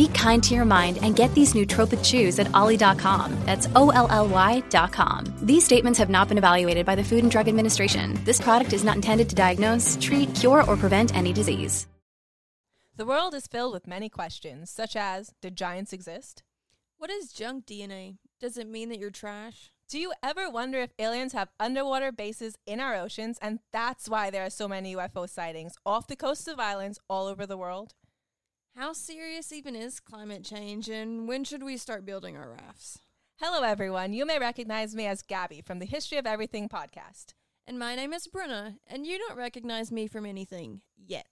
Be kind to your mind and get these nootropic chews at olly.com. That's O L L Y.com. These statements have not been evaluated by the Food and Drug Administration. This product is not intended to diagnose, treat, cure, or prevent any disease. The world is filled with many questions, such as Did giants exist? What is junk DNA? Does it mean that you're trash? Do you ever wonder if aliens have underwater bases in our oceans and that's why there are so many UFO sightings off the coasts of islands all over the world? How serious even is climate change, and when should we start building our rafts? Hello, everyone. You may recognize me as Gabby from the History of Everything podcast. And my name is Bruna, and you don't recognize me from anything yet.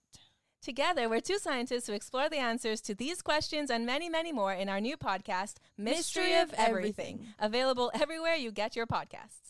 Together, we're two scientists who explore the answers to these questions and many, many more in our new podcast, Mystery, Mystery of Everything, Everything. available everywhere you get your podcasts.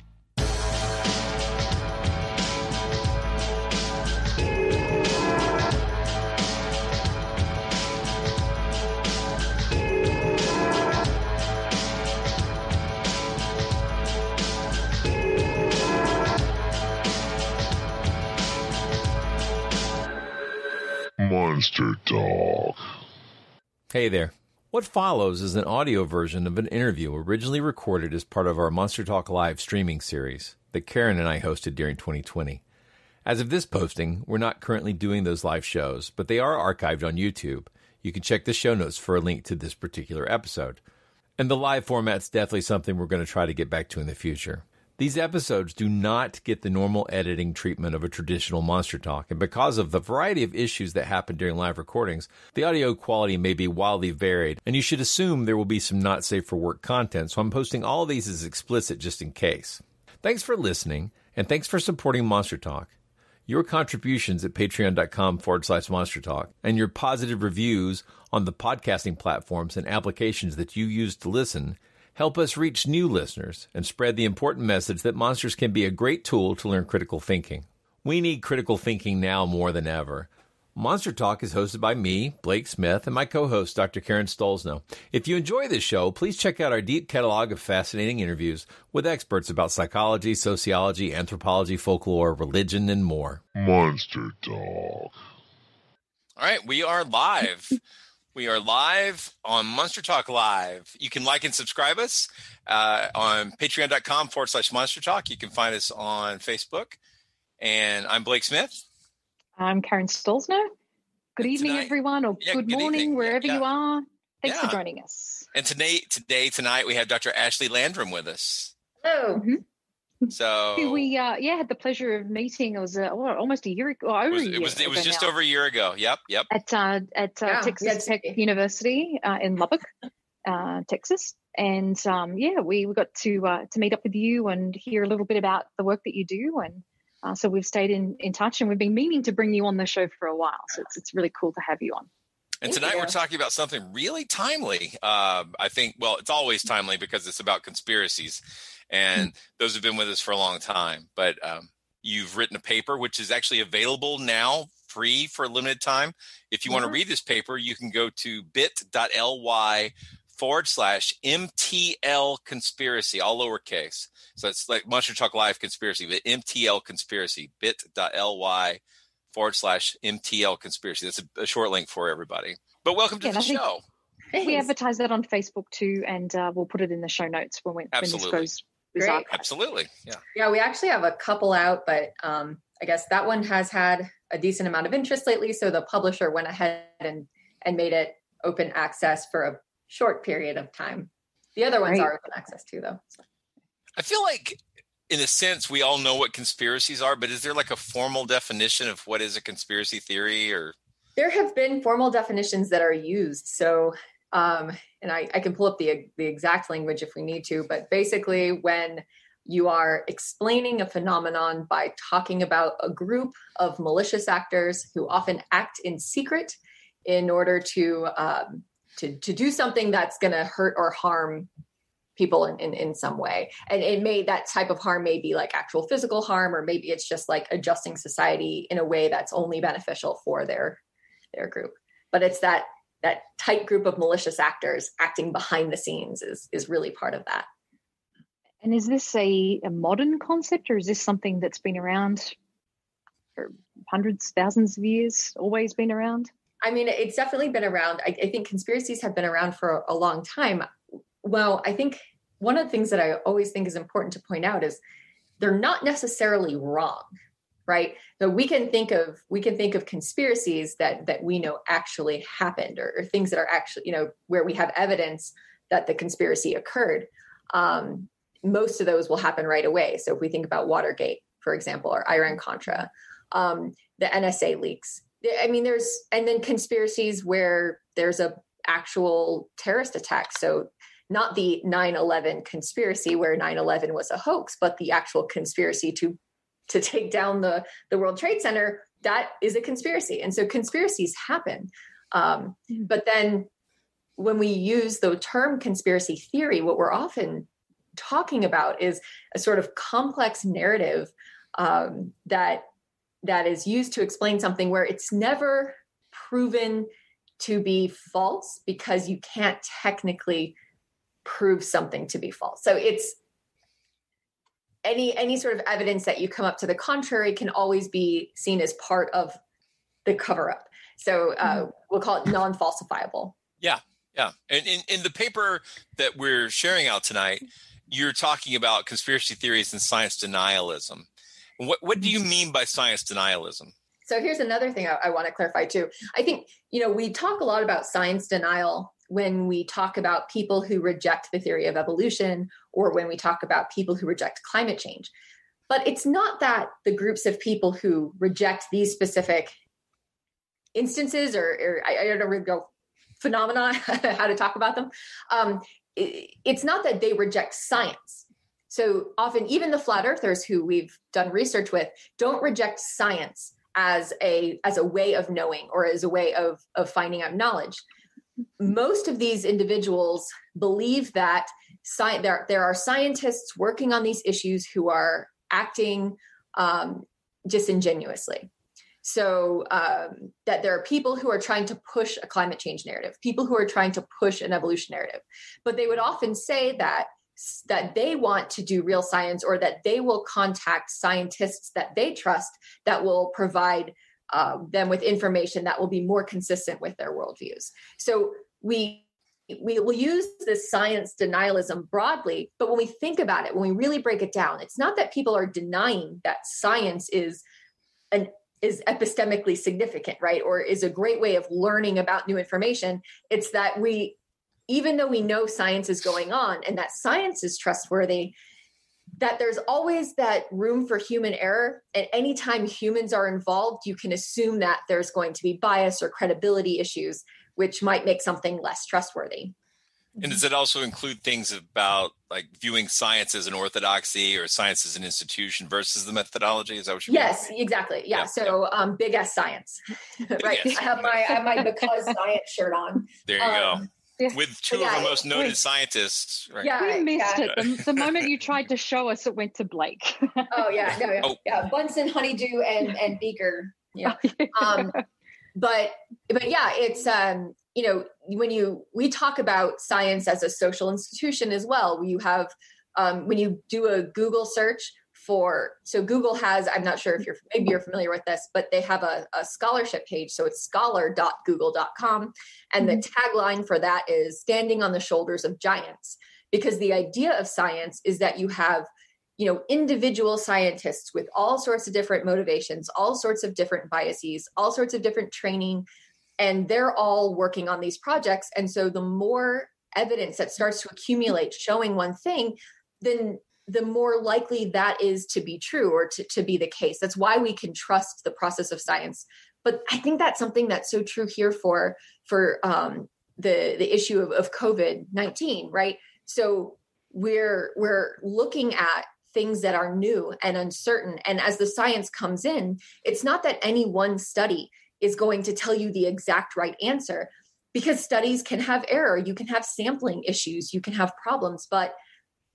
Monster Talk. Hey there. What follows is an audio version of an interview originally recorded as part of our Monster Talk Live streaming series that Karen and I hosted during 2020. As of this posting, we're not currently doing those live shows, but they are archived on YouTube. You can check the show notes for a link to this particular episode. And the live format's definitely something we're going to try to get back to in the future. These episodes do not get the normal editing treatment of a traditional Monster Talk, and because of the variety of issues that happen during live recordings, the audio quality may be wildly varied, and you should assume there will be some not safe for work content, so I'm posting all these as explicit just in case. Thanks for listening, and thanks for supporting Monster Talk. Your contributions at patreon.com forward slash monster talk and your positive reviews on the podcasting platforms and applications that you use to listen help us reach new listeners and spread the important message that monsters can be a great tool to learn critical thinking. We need critical thinking now more than ever. Monster Talk is hosted by me, Blake Smith, and my co host, Dr. Karen Stollznow. If you enjoy this show, please check out our deep catalog of fascinating interviews with experts about psychology, sociology, anthropology, folklore, religion, and more. Monster Talk. All right, we are live. We are live on Monster Talk Live. You can like and subscribe us uh, on patreon.com forward slash monster talk. You can find us on Facebook. And I'm Blake Smith. I'm Karen Stollznow. Good And evening, tonight- everyone, or Yeah, good, good morning, evening. Wherever yeah. you are. Thanks Yeah. for joining us. And today, today, tonight, we have Dr. Ashley Landrum with us. Hello. So we uh, yeah had the pleasure of meeting. It was uh, what, almost a year ago. Or over it was, a year it was, it was just now, over a year ago. Yep, yep. at uh, at uh, Yeah, Texas yes. Tech University uh, in Lubbock, uh, Texas. And um, yeah, we, we got to uh, to meet up with you and hear a little bit about the work that you do. And uh, so we've stayed in, in touch, and we've been meaning to bring you on the show for a while. So it's it's really cool to have you on. And Thank tonight we're talking about something really timely. Uh, I think, well, it's always timely because it's about conspiracies, and those have been with us for a long time. But um, you've written a paper which is actually available now, free for a limited time. If you want to read this paper, you can go to bit.ly forward slash MTL conspiracy, all lowercase. So it's like Monster Talk Live conspiracy, but MTL conspiracy, bit.ly forward slash MTL conspiracy. That's a, a short link for everybody. But welcome to Yeah, the and I think- show. We advertise that on Facebook too, and uh, we'll put it in the show notes when, we, when this Absolutely. goes. Great. Absolutely. Yeah. Yeah, we actually have a couple out, but um, I guess that one has had a decent amount of interest lately. So the publisher went ahead and and made it open access for a short period of time. The other ones Great. are open access too, though. I feel like in a sense, we all know what conspiracies are, but is there like a formal definition of what is a conspiracy theory or? There have been formal definitions that are used. So, um, and I, I can pull up the, the exact language if we need to, but basically, when you are explaining a phenomenon by talking about a group of malicious actors who often act in secret in order to um, to, to do something that's going to hurt or harm people in, in, in some way. And it may that type of harm may be like actual physical harm or maybe it's just like adjusting society in a way that's only beneficial for their their group. But it's that that tight group of malicious actors acting behind the scenes is is really part of that. And is this a, a modern concept or is this something that's been around for hundreds thousands of years always been around? I mean it's definitely been around. I, I think conspiracies have been around for a long time well i think one of the things that I always think is important to point out is they're not necessarily wrong, right? So we can think of we can think of conspiracies that that we know actually happened, or, or things that are actually you know where we have evidence that the conspiracy occurred. Um, most of those will happen right away. So if we think about Watergate, for example, or Iran Contra, um, the NSA leaks. I mean, there's and then conspiracies where there's a actual terrorist attack. So not the 9-11 conspiracy where 9-11 was a hoax but the actual conspiracy to to take down the the world trade center that is a conspiracy and so conspiracies happen um, hmm. but then when we use the term conspiracy theory what we're often talking about is a sort of complex narrative um, that that is used to explain something where it's never proven to be false because you can't technically prove something to be false. So it's any any sort of evidence that you come up to the contrary can always be seen as part of the cover up. So uh, mm-hmm. we'll call it non falsifiable. Yeah, yeah. And in, in the paper that we're sharing out tonight, you're talking about conspiracy theories and science denialism. What what do you mm-hmm. mean by science denialism? So here's another thing I, I want to clarify too. I think you know we talk a lot about science denial when we talk about people who reject the theory of evolution or when we talk about people who reject climate change. But it's not that the groups of people who reject these specific instances or, or I, I, don't really go phenomena, how to talk about them. Um, it, it's not that they reject science. So often, even the flat earthers who we've done research with don't reject science as a as a way of knowing or as a way of of finding out knowledge most of these individuals believe that sci- there, there are scientists working on these issues who are acting um, disingenuously. So um, that there are people who are trying to push a climate change narrative, people who are trying to push an evolution narrative, but they would often say that that they want to do real science or that they will contact scientists that they trust that will provide uh, them with information that will be more consistent with their worldviews. So we we will use this science denialism broadly, but when we think about it, when we really break it down, it's not that people are denying that science is an is epistemically significant, right? Or is a great way of learning about new information. It's that we, even though we know science is going on and that science is trustworthy, that there's always that room for human error. And anytime humans are involved, you can assume that there's going to be bias or credibility issues, which might make something less trustworthy. And does it also include things about like viewing science as an orthodoxy or science as an institution versus the methodology? Is that what you yes, mean? Yes, exactly. Yeah. yeah so yeah. Um, big S science, right? I have my I have my because science shirt on. There you um, go with two yeah, of the most noted we, scientists. Right? Yeah, we missed yeah. it. The, the, moment you tried to show us, it went to Blake. oh yeah, no, oh. yeah, Bunsen, Honeydew, and and Beaker. Yeah. um, but but yeah, it's um, you know when you we talk about science as a social institution as well. You have um, when you do a Google search for so google has i'm not sure if you're maybe you're familiar with this but they have a, a scholarship page. So it's scholar.google.com and the mm-hmm. tagline for that is standing on the shoulders of giants. Because the idea of science is that you have you know individual scientists with all sorts of different motivations all sorts of different biases all sorts of different training and they're all working on these projects. And so the more evidence that starts to accumulate showing one thing then the more likely that is to be true or to, to be the case. That's why we can trust the process of science. But I think that's something that's so true here for for um, the the issue of, of COVID nineteen, right? So we're we're looking at things that are new and uncertain, and as the science comes in, it's not that any one study is going to tell you the exact right answer because studies can have error you can have sampling issues you can have problems but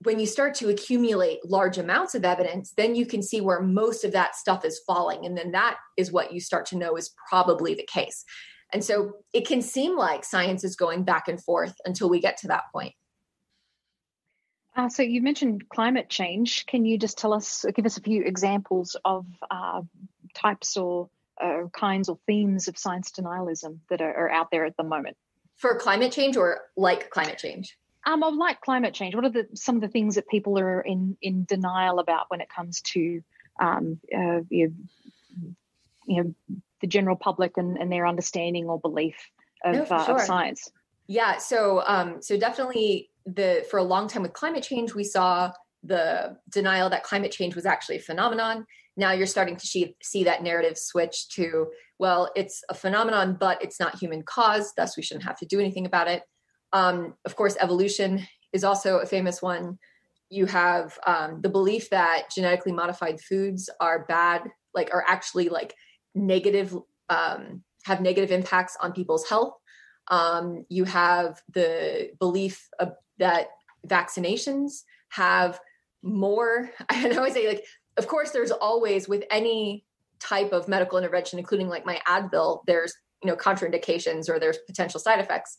when you start to accumulate large amounts of evidence then you can see where most of that stuff is falling and then that is what you start to know is probably the case and so it can seem like science is going back and forth until we get to that point uh, so you mentioned climate change. Can you just tell us, give us a few examples of uh, types or uh, kinds or themes of science denialism that are, are, out there at the moment? For climate change or like climate change? Um, of like climate change. What are the some of the things that people are in in denial about when it comes to um, uh, you, know, you know the general public and, and their understanding or belief of, no, uh, sure. of science? Yeah, so um, so definitely the for a long time with climate change, we saw the denial that climate change was actually a phenomenon now you're starting to see, see that narrative switch to well it's a phenomenon but it's not human caused thus we shouldn't have to do anything about it um, of course evolution is also a famous one. You have um, the belief that genetically modified foods are bad like are actually like negative um, have negative impacts on people's health. Um, you have the belief of, that vaccinations have more i always say like of course there's always with any type of medical intervention including like my advil there's you know contraindications or there's potential side effects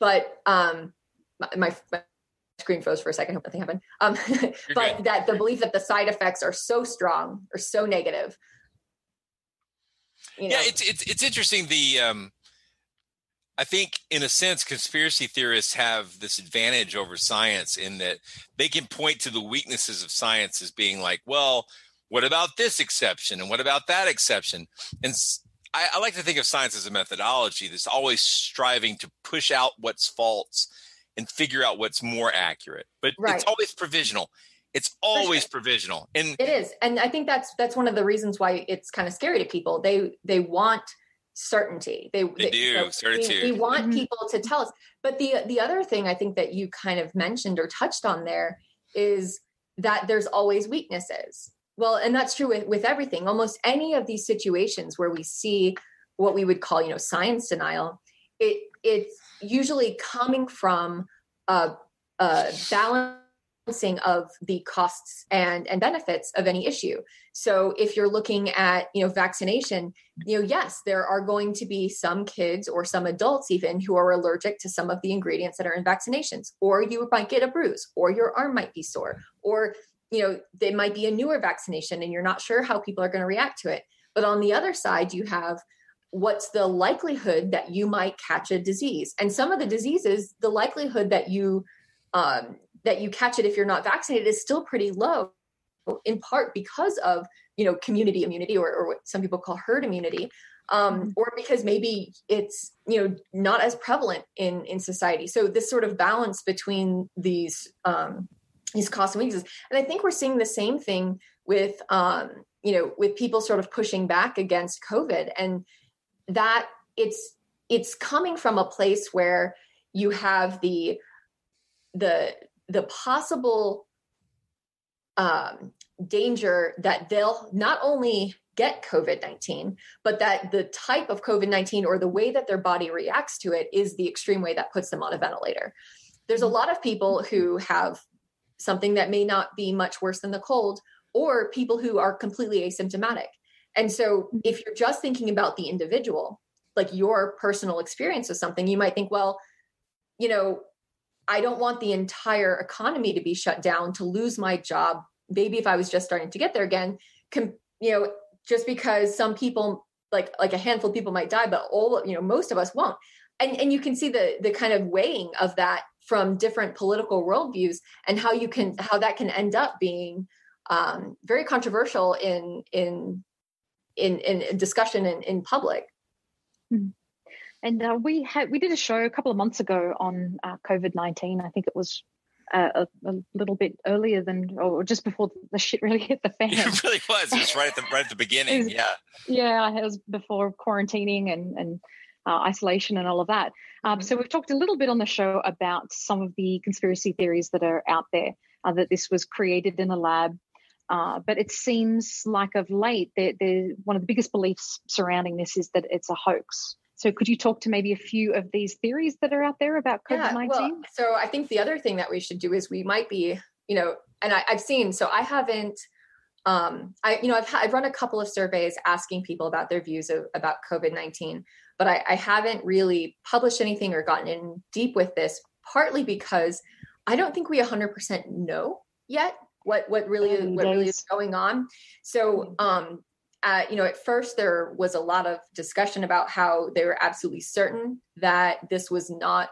but um my, my screen froze for a second hope nothing happened um but good. that the belief that the side effects are so strong or so negative you know. yeah it's, it's it's interesting the um I think, in a sense, conspiracy theorists have this advantage over science in that they can point to the weaknesses of science as being like, well, what about this exception? And what about that exception? And I, I like to think of science as a methodology that's always striving to push out what's false and figure out what's more accurate. But right. it's always provisional. It's always sure. provisional. And it is. And I think that's that's one of the reasons why it's kind of scary to people. They they want certainty. They, they, they do certitude. We, we want mm-hmm. people to tell us. But the the other thing I think that you kind of mentioned or touched on there is that there's always weaknesses. Well, and that's true with, with everything. Almost any of these situations where we see what we would call, you know, science denial, it it's usually coming from a, a balancing of the costs and and benefits of any issue so if you're looking at you know vaccination you know yes there are going to be some kids or some adults even who are allergic to some of the ingredients that are in vaccinations or you might get a bruise or your arm might be sore or you know there might be a newer vaccination and you're not sure how people are going to react to it. But on the other side you have what's the likelihood that you might catch a disease. And some of the diseases the likelihood that you um, that you catch it if you're not vaccinated is still pretty low in part because of you know community immunity or, or what some people call herd immunity um, mm-hmm. or because maybe it's you know not as prevalent in in society. So this sort of balance between these um, these costs and weaknesses. And i think we're seeing the same thing with um, you know with people sort of pushing back against covid. And that it's it's coming from a place where you have the the the possible um, danger that they'll not only get COVID 19, but that the type of COVID 19 or the way that their body reacts to it is the extreme way that puts them on a ventilator. There's a lot of people who have something that may not be much worse than the cold, or people who are completely asymptomatic. And so, mm-hmm. if you're just thinking about the individual, like your personal experience with something, you might think, well, you know, I don't want the entire economy to be shut down, to lose my job. Maybe if I was just starting to get there again, com- you know, just because some people, like like a handful of people, might die, but all you know, most of us won't. And and you can see the the kind of weighing of that from different political worldviews and how you can how that can end up being um, very controversial in in in in discussion in, in public. Mm-hmm. And uh, we had we did a show a couple of months ago on uh, COVID nineteen. I think it was uh, a, a, little bit earlier than, or just before the shit really hit the fan. It really was. It was right at the right at the beginning. was, yeah. Yeah, it was before quarantining and and uh, isolation and all of that. Um. So we've talked a little bit on the show about some of the conspiracy theories that are out there. Uh, that this was created in a lab uh, but it seems like of late, they're, they're, one of the biggest beliefs surrounding this is that it's a hoax. So, could you talk to maybe a few of these theories that are out there about COVID 19? Yeah, well, so, I think the other thing that we should do is we might be, you know, and I, have seen, so I haven't, um, I, you know, I've, I've run a couple of surveys asking people about their views of, about COVID 19, but I, I haven't really published anything or gotten in deep with this, partly because I don't think we 100% know yet what what really what really is going on. So mm-hmm. um uh, you know, at first there was a lot of discussion about how they were absolutely certain that this was not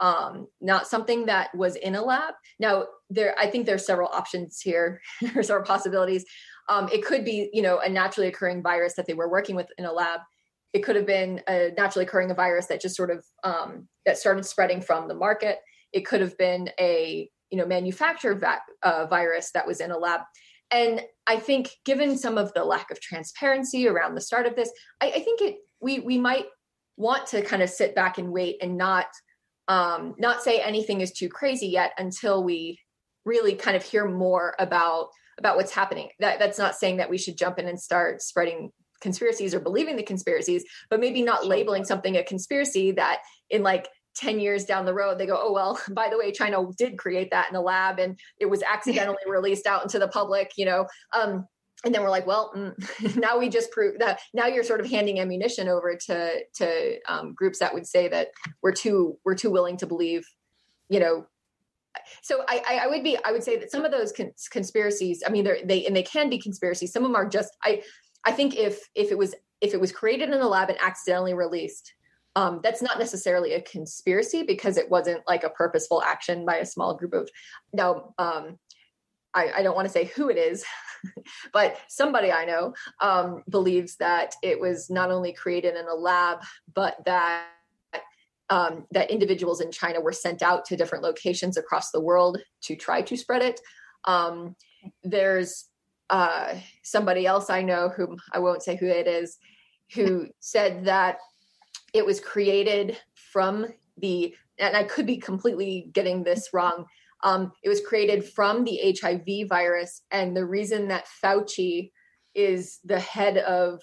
um, not something that was in a lab. Now, there, I think there's several options here. there's several possibilities. Um, it could be, you know, a naturally occurring virus that they were working with in a lab. It could have been a naturally occurring virus that just sort of um, that started spreading from the market. It could have been a you know manufactured uh, virus that was in a lab and i think given some of the lack of transparency around the start of this i, I think it we we might want to kind of sit back and wait and not um not say anything is too crazy yet until we really kind of hear more about about what's happening that that's not saying that we should jump in and start spreading conspiracies or believing the conspiracies but maybe not labeling something a conspiracy that in like 10 years down the road they go oh well by the way china did create that in the lab and it was accidentally released out into the public you know? Um, and then we're like well mm, now we just prove that now you're sort of handing ammunition over to to um, groups that would say that we're too we're too willing to believe you know? So I, I would be I would say that some of those cons- conspiracies I mean they and they can be conspiracies. Some of them are just I I think if if it was if it was created in a lab and accidentally released um, that's not necessarily a conspiracy because it wasn't like a purposeful action by a small group of now um, I, I, don't want to say who it is but somebody i know um, believes that it was not only created in a lab but that um, that individuals in china were sent out to different locations across the world to try to spread it. Um, there's uh, somebody else i know whom i won't say who it is who said that it was created from the, and I could be completely getting this wrong. Um, it was created from the HIV virus. And the reason that Fauci is the head of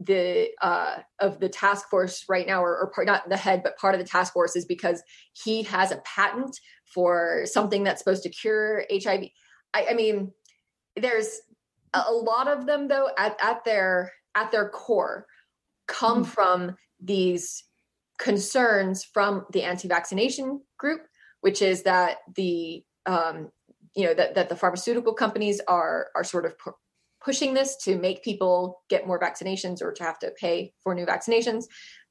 the uh, of the task force right now, or, or part, not the head, but part of the task force, is because he has a patent for something that's supposed to cure HIV. I, I mean, there's a lot of them though at, at their at their core come mm-hmm. from these concerns from the anti-vaccination group, which is that the um, you know that, that the pharmaceutical companies are are sort of pu- pushing this to make people get more vaccinations or to have to pay for new vaccinations.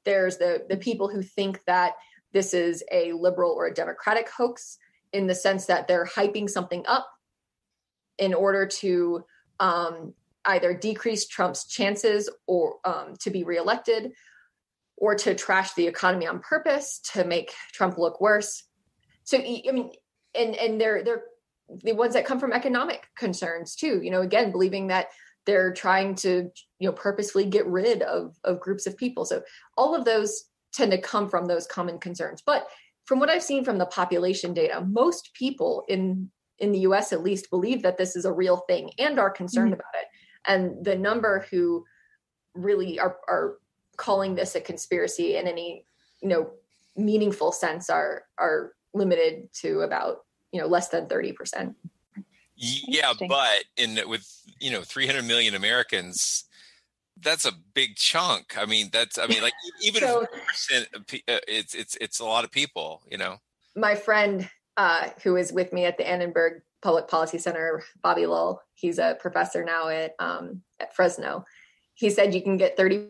There's the the people who think that this is a liberal or a democratic hoax in the sense that they're hyping something up in order to um, either decrease Trump's chances or um, to be reelected or to trash the economy on purpose to make Trump look worse. So I mean, and and they're they're the ones that come from economic concerns too. You know, again, believing that they're trying to you know purposefully get rid of of groups of people. So all of those tend to come from those common concerns. But from what I've seen from the population data, most people in in the US at least believe that this is a real thing and are concerned mm-hmm. about it. And the number who really are are calling this a conspiracy in any you know meaningful sense are are limited to about you know less than 30% yeah but in with you know 300 million americans that's a big chunk i mean that's i mean like even so, if uh, it's it's it's a lot of people you know my friend uh, who is with me at the annenberg public policy center bobby lull he's a professor now at um, at fresno he said you can get 30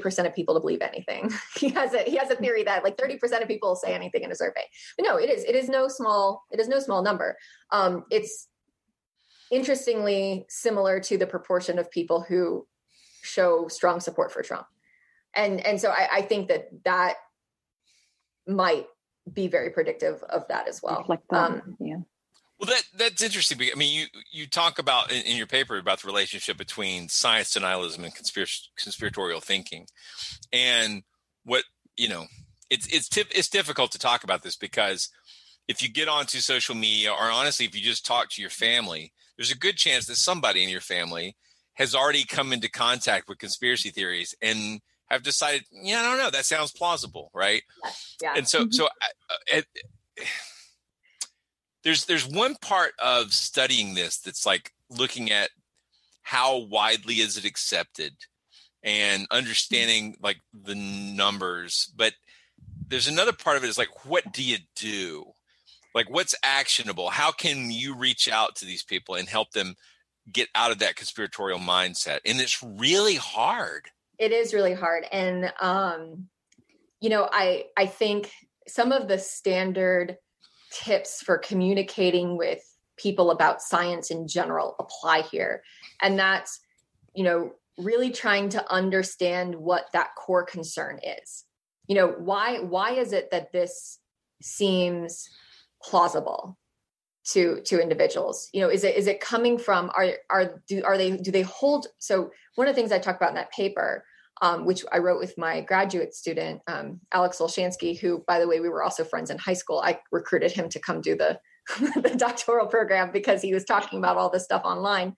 percent of people to believe anything. he has a he has a theory that like 30% of people say anything in a survey. But no, it is it is no small it is no small number. Um, it's interestingly similar to the proportion of people who show strong support for Trump. And and so I, I think that that might be very predictive of that as well. Like that, um, yeah. Well, that that's interesting. I mean, you you talk about in, in your paper about the relationship between science denialism and conspiracy, conspiratorial thinking, and what you know. It's it's tip, it's difficult to talk about this because if you get onto social media, or honestly, if you just talk to your family, there's a good chance that somebody in your family has already come into contact with conspiracy theories and have decided, yeah, I don't know, that sounds plausible, right? Yeah. And so, so uh, uh, there's there's one part of studying this that's like looking at how widely is it accepted and understanding like the numbers but there's another part of it is like what do you do? Like what's actionable? How can you reach out to these people and help them get out of that conspiratorial mindset? And it's really hard it is really hard. And um you know i i think some of the standard tips for communicating with people about science in general apply here. And that's you know really trying to understand what that core concern is. You know why why is it that this seems plausible to to individuals? You know is it is it coming from are are do are they do they hold so one of the things i talk about in that paper um, which I wrote with my graduate student, um, Alex Olshansky, who, by the way, we were also friends in high school. I recruited him to come do the, the doctoral program because he was talking about all this stuff online.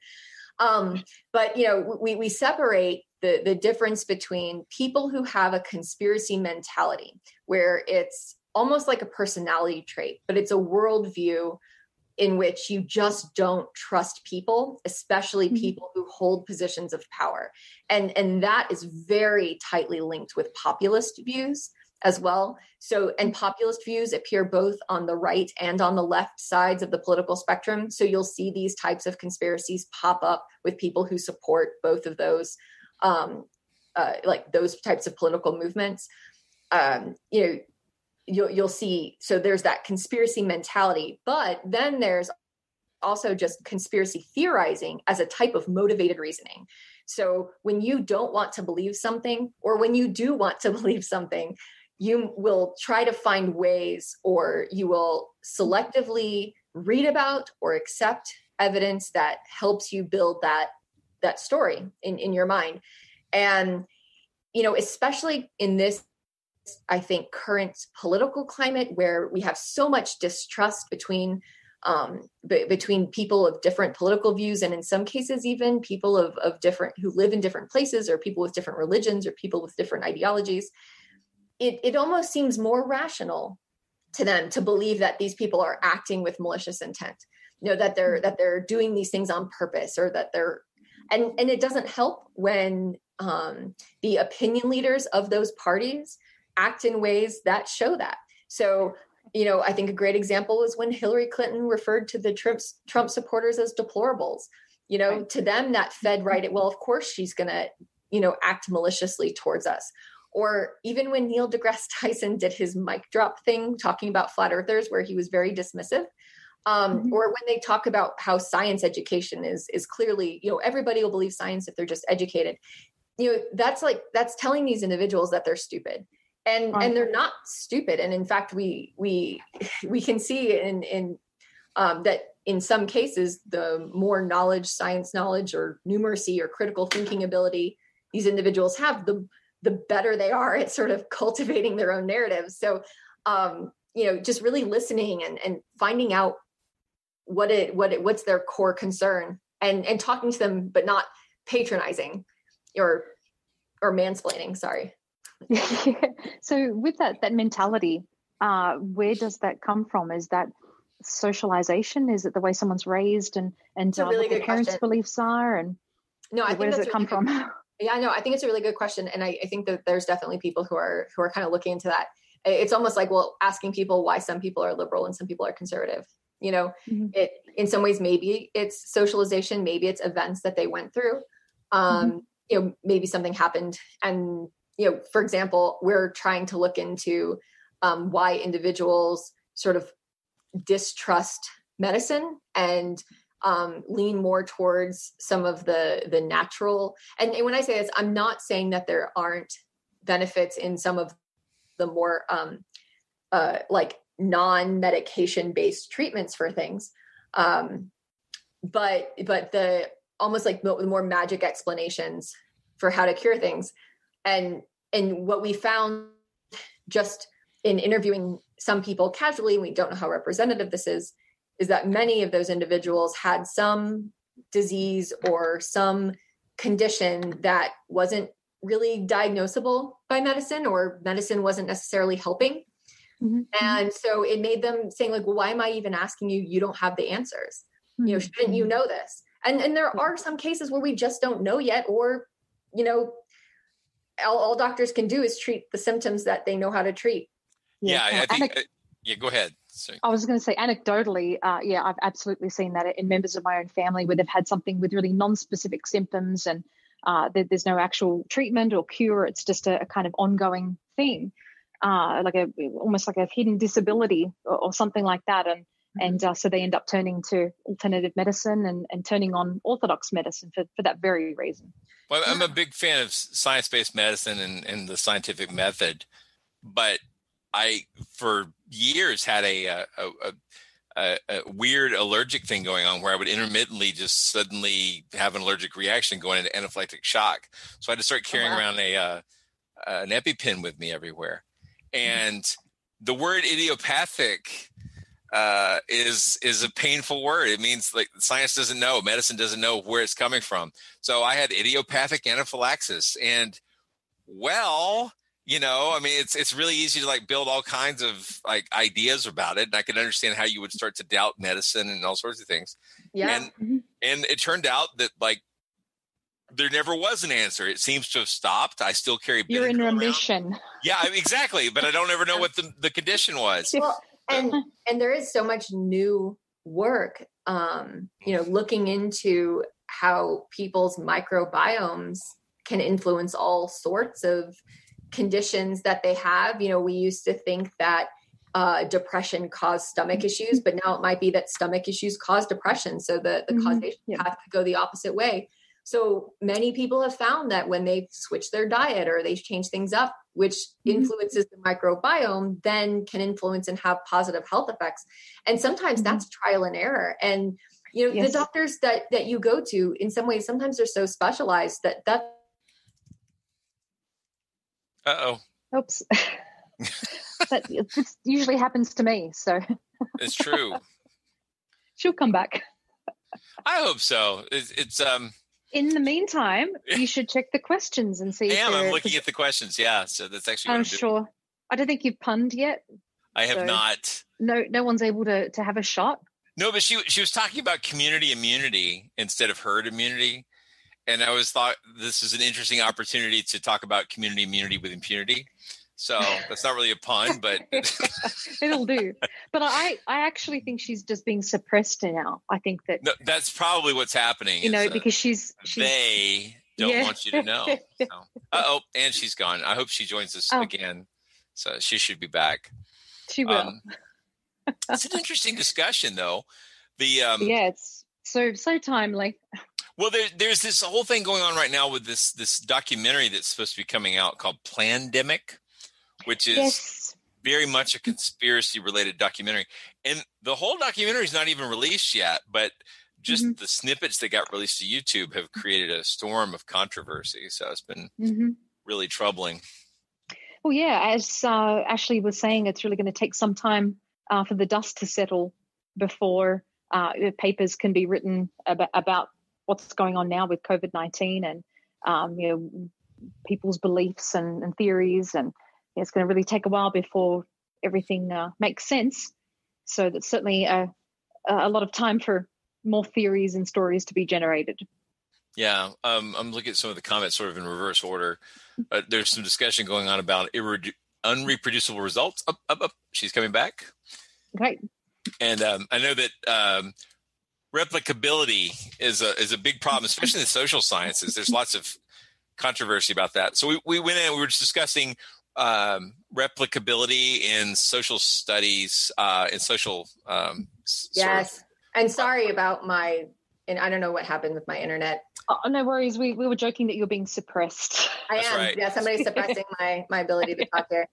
Um, but you know, we we separate the the difference between people who have a conspiracy mentality, where it's almost like a personality trait, but it's a worldview in which you just don't trust people especially mm-hmm. people who hold positions of power. And and that is very tightly linked with populist views as well. So and populist views appear both on the right and on the left sides of the political spectrum. So you'll see these types of conspiracies pop up with people who support both of those um uh, like those types of political movements. Um you know you'll you'll see so there's that conspiracy mentality but then there's also just conspiracy theorizing as a type of motivated reasoning. So when you don't want to believe something or when you do want to believe something you will try to find ways or you will selectively read about or accept evidence that helps you build that that story in in your mind. And you know especially in this I think, current political climate where we have so much distrust between um, b- between people of different political views, and in some cases, even people of, of different who live in different places, or people with different religions, or people with different ideologies. It it almost seems more rational to them to believe that these people are acting with malicious intent. You know that they're that they're doing these things on purpose, or that they're and and it doesn't help when um, the opinion leaders of those parties act in ways that show that. So, you know, I think a great example is when Hillary Clinton referred to the Trump, Trump supporters as deplorables. You know, right. to them that fed right. Well, of course she's going to, you know, act maliciously towards us. Or even when Neil deGrasse Tyson did his mic drop thing, talking about flat earthers, where he was very dismissive. Um, mm-hmm. or when they talk about how science education is is clearly you know everybody will believe science if they're just educated you know that's like that's telling these individuals that they're stupid and and they're not stupid. And in fact we we we can see in in um, that in some cases the more knowledge science knowledge or numeracy or critical thinking ability these individuals have the the better they are at sort of cultivating their own narratives so um you know just really listening and and finding out what it what it what's their core concern and and talking to them but not patronizing or or mansplaining sorry so with that that mentality, uh, where does that come from? Is that socialization? Is it the way someone's raised and and uh, really what their parents' question. beliefs are? And no, I where does it come from? Yeah, no, I think it's a really good question, and I, I think that there's definitely people who are who are kind of looking into that. It's almost like well, asking people why some people are liberal and some people are conservative. You know, mm-hmm. it in some ways maybe it's socialization, maybe it's events that they went through. Um, mm-hmm. You know, maybe something happened and you know, for example, we're trying to look into um, why individuals sort of distrust medicine and um, lean more towards some of the the natural. And, and, when I say this, I'm not saying that there aren't benefits in some of the more um, uh, like non medication based treatments for things. Um, but but the almost like the more magic explanations for how to cure things, and and what we found just in interviewing some people casually, we don't know how representative this is, is that many of those individuals had some disease or some condition that wasn't really diagnosable by medicine or medicine wasn't necessarily helping. Mm-hmm. And so it made them saying like, well, why am I even asking you? You don't have the answers. Mm-hmm. You know, shouldn't you know this? And and there are some cases where we just don't know yet, or you know, all, all doctors can do is treat the symptoms that they know how to treat. Yeah, yeah I think. uh, yeah, go ahead. Sorry. I was going to say anecdotally, uh, yeah, I've absolutely seen that in members of my own family where they've had something with really non-specific symptoms and uh, there, there's no actual treatment or cure. It's just a, a kind of ongoing thing, uh, like a almost like a hidden disability or, or something like that. And. And uh, so they end up turning to alternative medicine and, and turning on orthodox medicine for, for that very reason. Well, I'm a big fan of science-based medicine and, and the scientific method, but I for years had a, a, a a, a, weird allergic thing going on where I would intermittently just suddenly have an allergic reaction going into anaphylactic shock. So I had to start oh, carrying oh, wow. around a uh, an EpiPen with me everywhere. Mm-hmm. And the word idiopathic uh, is is a painful word. It means like science doesn't know, medicine doesn't know where it's coming from. So I had idiopathic anaphylaxis, and well, you know i mean it's it's really easy to like build all kinds of like ideas about it. And i can understand how you would start to doubt medicine and all sorts of things. Yeah. And mm-hmm. and it turned out that like there never was an answer. It seems to have stopped. I still carry you're in remission around. yeah exactly. But i don't ever know what the, the condition was. Well, and and there is so much new work um you know looking into how people's microbiomes can influence all sorts of conditions that they have. You know, we used to think that uh, depression caused stomach mm-hmm. issues, but now it might be that stomach issues cause depression. So the, the mm-hmm. causation yeah. path could go the opposite way. So many people have found that when they switch their diet or they change things up, which mm-hmm. influences the microbiome, then can influence and have positive health effects. And sometimes mm-hmm. that's trial and error. And you know, yes. the doctors that that you go to, in some ways, sometimes they're so specialized that that uh oh. Oops. that this usually happens to me, so it's true. She'll come back. I hope so. It's, it's um. In the meantime, you should check the questions and see. I am. I'm looking at the questions. Yeah, so that's actually. I'm sure. I don't think you've punned yet. I have so not. No, no one's able to to have a shot. No, but she she was talking about community immunity instead of herd immunity, and I was thought this is an interesting opportunity to talk about community immunity with impunity. So that's not really a pun, but it'll do. But I, I actually think she's just being suppressed now. I think that no, that's probably what's happening. You know, because she's, she's they don't yeah. want you to know. So. oh, and she's gone. I hope she joins us oh. again. So she should be back. She will. Um, it's an interesting discussion, though. The um, yeah, it's so so timely. Well, there, there's this whole thing going on right now with this this documentary that's supposed to be coming out called Plandemic, which is yes. very much a conspiracy related documentary. And the whole documentary is not even released yet, but just mm-hmm. the snippets that got released to YouTube have created a storm of controversy. So it's been mm-hmm. really troubling. Well, yeah, as uh, Ashley was saying, it's really going to take some time uh, for the dust to settle before uh, papers can be written about, about what's going on now with COVID nineteen and um, you know people's beliefs and, and theories, and it's going to really take a while before everything uh, makes sense. So that's certainly a, a lot of time for more theories and stories to be generated. Yeah, um, I'm looking at some of the comments sort of in reverse order. Uh, there's some discussion going on about irre- unreproducible results. Up, up, up. She's coming back. Okay. And um, I know that um, replicability is a is a big problem, especially in the social sciences. There's lots of controversy about that. So we, we went in, we were just discussing um, replicability in social studies, uh, in social. Um, yes. Of, and sorry about my, and I don't know what happened with my internet. Oh, no worries. We, we were joking that you're being suppressed. I am. Right. Yeah, somebody's suppressing my, my ability to talk here.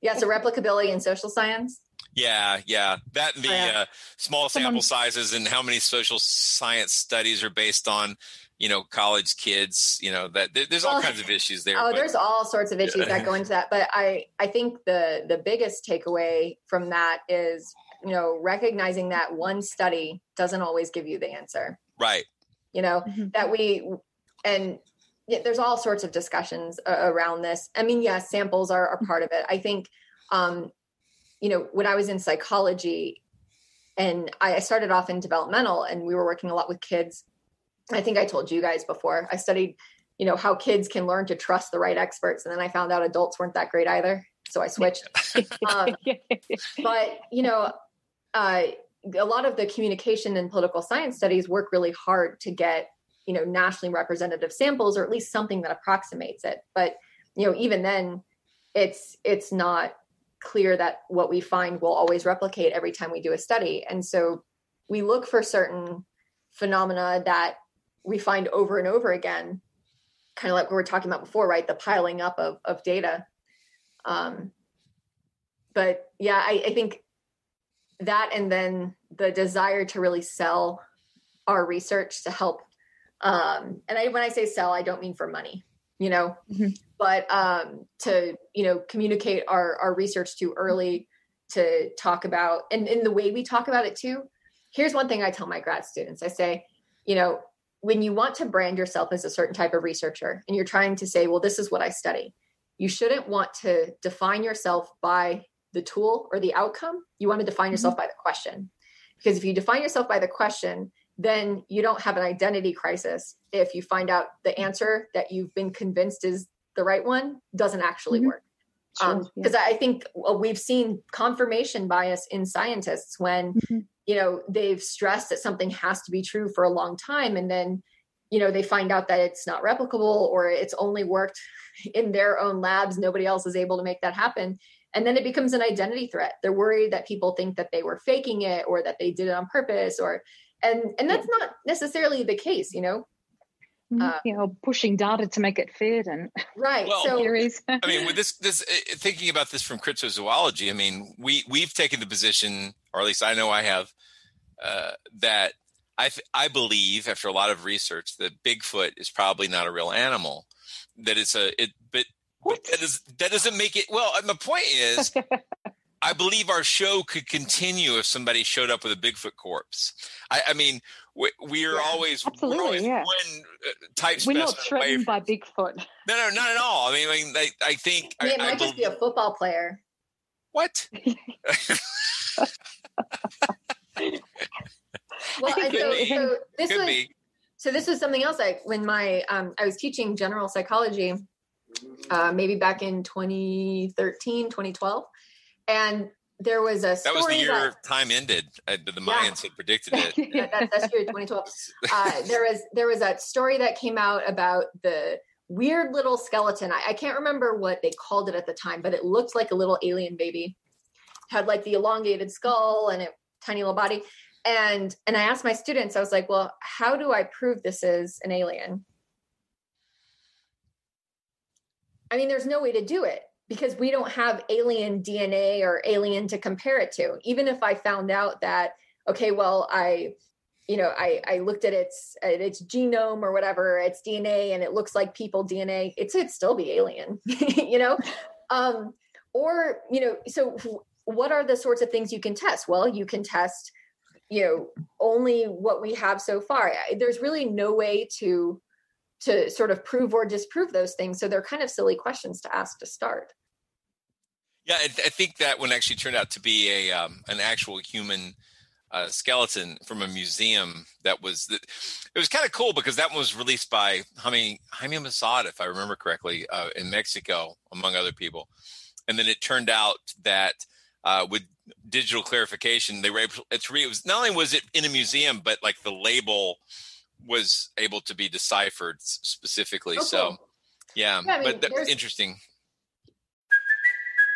Yeah, so replicability in social science. Yeah, yeah. That and the Oh, yeah. uh, small Someone- sample sizes and how many social science studies are based on, you know, college kids. You know that there's all Well, kinds of issues there. oh, but- there's all sorts of issues that go into that. But I, I think the the biggest takeaway from that is, you know, recognizing that one study doesn't always give you the answer. right. You know Mhm. that we and yeah, there's all sorts of discussions uh, around this. I mean, yes, samples are, are part of it. I think, um, you know, when I was in psychology, and I I started off in developmental, and we were working a lot with kids. I think I told you guys before. I studied, you know, how kids can learn to trust the right experts, and then I found out adults weren't that great either. So I switched. um, but you know, uh, a lot of the communication and political science studies work really hard to get you know nationally representative samples or at least something that approximates it but you know even then it's it's not clear that what we find will always replicate every time we do a study and so we look for certain phenomena that we find over and over again kind of like we were talking about before right? The piling up of, of data. Um, but yeah I, I think that and then the desire to really sell our research to help um and I when I say sell I don't mean for money you know? Mhm. but um to you know communicate our our research too early to talk about and in the way we talk about it too. Here's one thing I tell my grad students. I say you know when you want to brand yourself as a certain type of researcher and you're trying to say well this is what I study you shouldn't want to define yourself by the tool or the outcome. You want to define yourself by the question. Because if you define yourself by the question then you don't have an identity crisis if you find out the answer that you've been convinced is the right one doesn't actually Mhm. work Because i think we've seen confirmation bias in scientists when Mhm. you know they've stressed that something has to be true for a long time and then you know they find out that it's not replicable or it's only worked in their own labs. Nobody else is able to make that happen. And then it becomes an identity threat. They're worried that people think that they were faking it or that they did it on purpose or and and that's not necessarily the case you know. Uh, you know, pushing data to make it fit and right Well, so theories. I mean, with this, this uh, thinking about this from cryptozoology, I mean, we we've taken the position, or at least I know I have, uh, that I I believe after a lot of research that Bigfoot is probably not a real animal. That it's a it, but, but that is that doesn't make it. Well, uh, my point is, I believe our show could continue if somebody showed up with a Bigfoot corpse. I, I mean, we, we are Yeah, always absolutely, we're always yeah. one uh, type We're not threatened from- by Bigfoot. no, no, not at all. I mean, I, mean, I, I think I it I, I might just be a football player what? well think so, could be. so this Could was be. so this was something else like when my um i was teaching general psychology uh maybe back in 2013 2012 and there was a That was the year time ended. Uh, the Mayans had predicted it. that, that, that's year 2012 uh, there was there was a story that came out about the weird little skeleton. I, I can't remember what they called it at the time but it looked like a little alien baby. Had like the elongated skull and a tiny little body. And and i asked my students i was like well how do i prove this is an alien? I mean there's no way to do it because we don't have alien dna or alien to compare it to. Even if i found out that okay well i you know i i looked at its at its genome or whatever its dna and it looks like people dna it's it'd still be alien you know? Um or you know so what are the sorts of things you can test? Well you can test you know only what we have so far. There's really no way to to sort of prove or disprove those things. So they're kind of silly questions to ask to start Yeah, I, I think that one actually turned out to be a um, an actual human uh, skeleton from a museum. That was that. It was kind of cool because that one was released by Jaime Jaime Maussan, if I remember correctly, uh, in Mexico, among other people. And then it turned out that uh, with digital clarification, they were able. It's re, it was not only was it in a museum, but like the label was able to be deciphered specifically. Oh, so, yeah, Yeah, I mean, but interesting.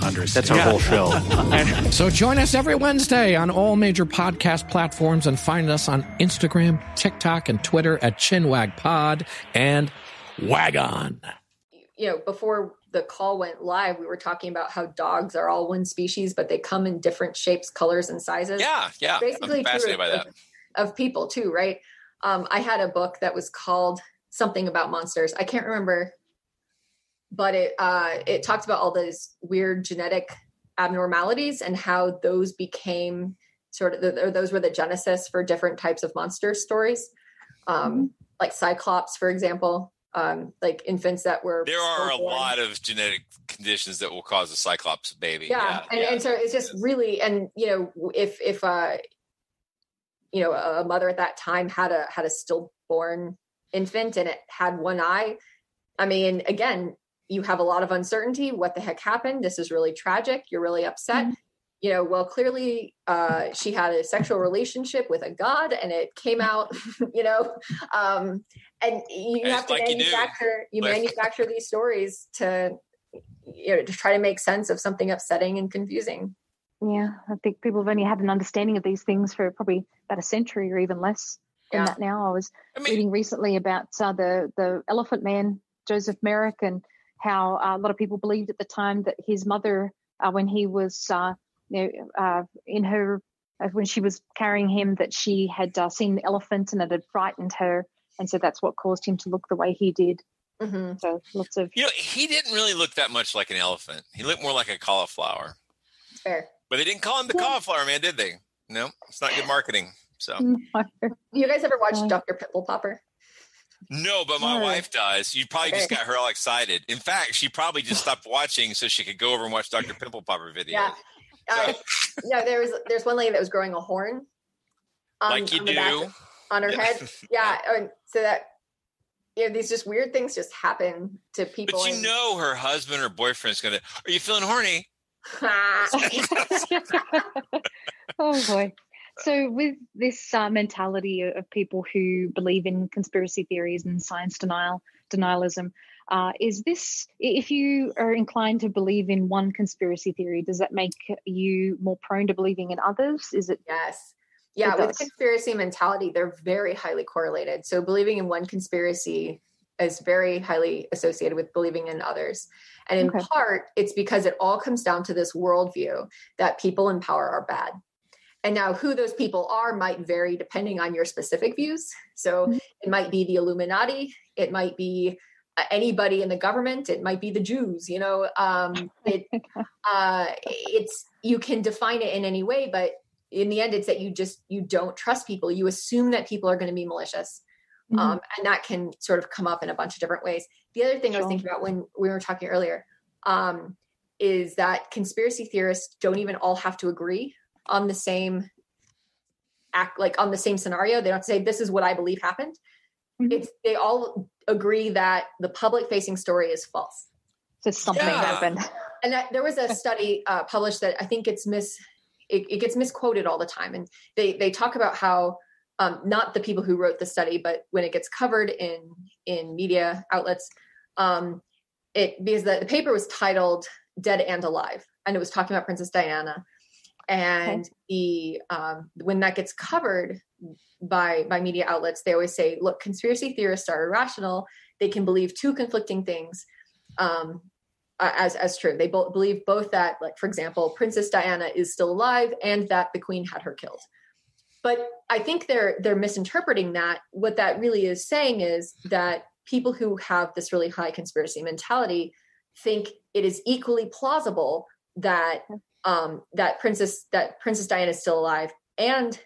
That's our whole show. so join us every Wednesday on all major podcast platforms and find us on Instagram, TikTok, and Twitter at ChinwagPod and Wagon. You know, before the call went live, we were talking about how dogs are all one species, but they come in different shapes, colors, and sizes. Yeah, yeah. Basically, I'm fascinated by that. Of, of people too, right? Um, I had a book that was called something about monsters. I can't remember, but it uh, it talked about all those weird genetic abnormalities and how those became sort of the, or those were the genesis for different types of monster stories, um, mm-hmm. like Cyclops, for example um, like infants that were. There are a lot of genetic conditions that will cause a cyclops baby. Yeah, yeah and, yeah. and so it's just really, and you know, if if uh, you know, a mother at that time had a had a stillborn infant and it had one eye, I mean, again, you have a lot of uncertainty. What the heck happened? This is really tragic. You're really upset. Mm-hmm you know, well, clearly uh, she had a sexual relationship with a god and it came out, you know, um, and you it's have to like manufacture, you, you manufacture these stories to, you know, to try to make sense of something upsetting and confusing. Yeah, I think people have only had an understanding of these things for probably about a century or even less than yeah. that now. I was I mean, reading recently about uh, the the Elephant Man, Joseph Merrick, and how uh, a lot of people believed at the time that his mother, uh, when he was uh, you know, uh, in her uh, when she was carrying him that she had uh, seen the elephant and it had frightened her, and so that's what caused him to look the way he did. Mm-hmm. So lots of you know he didn't really look that much like an elephant. He looked more like a cauliflower. Fair, but they didn't call him the yeah. cauliflower man, did they? No, it's not good marketing. So, you guys ever watched Doctor Pimple Popper? No, but my wife does. You probably just got her all excited. In fact, she probably just stopped watching so she could go over and watch Dr. Pimple Popper video. Yeah, uh, yeah, there was there's one lady that was growing a horn, on, like you on do back, on her head. Yeah, yeah. so that you know these just weird things just happen to people. But you and, know, her husband or boyfriend's gonna. Are you feeling horny? oh boy. So, with this uh, mentality of people who believe in conspiracy theories and science denial, denialism, uh, is this, if you are inclined to believe in one conspiracy theory, does that make you more prone to believing in others? Is it? Yes. Yeah, with conspiracy mentality, they're very highly correlated. So believing in one conspiracy is very highly associated with believing in others. And in okay. part, it's because it all comes down to this worldview that people in power are bad. And now, who those people are might vary depending on your specific views. So, mm-hmm. it might be the Illuminati, it might be anybody in the government it might be the jews you know um it uh it's you can define it in any way but in the end it's that you just you don't trust people you assume that people are going to be malicious mm-hmm. um and that can sort of come up in a bunch of different ways the other thing sure. i was thinking about when we were talking earlier um is that conspiracy theorists don't even all have to agree on the same act like on the same scenario they don't say this is what i believe happened mm-hmm. it's they all agree that the public facing story is false. So something yeah. happened. And that, there was a study uh, published that I think it's mis it, it, gets misquoted all the time, and they they talk about how um, not the people who wrote the study, but when it gets covered in in media outlets, um, it because the, the paper was titled "Dead and Alive," and it was talking about Princess Diana. And the um, when that gets covered by by media outlets, they always say, "Look, conspiracy theorists are irrational. They can believe two conflicting things." Um, as as true. They both believe both that, like for example, Princess Diana is still alive and that the Queen had her killed. But I think they're they're misinterpreting that. What that really is saying is that people who have this really high conspiracy mentality think it is equally plausible that um, that Princess that Princess Diana is still alive, and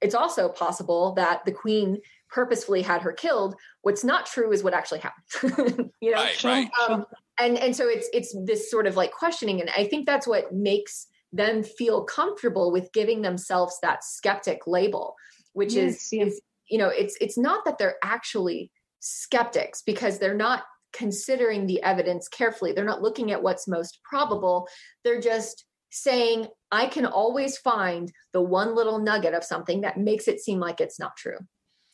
it's also possible that the Queen purposefully had her killed. What's not true is what actually happened. you know, Right, right. Um, and and so it's it's this sort of like questioning, and I think that's what makes them feel comfortable with giving themselves that skeptic label, which is Yes, is you know it's it's not that they're actually skeptics because they're not considering the evidence carefully. They're not looking at what's most probable. They're just saying, I can always find the one little nugget of something that makes it seem like it's not true.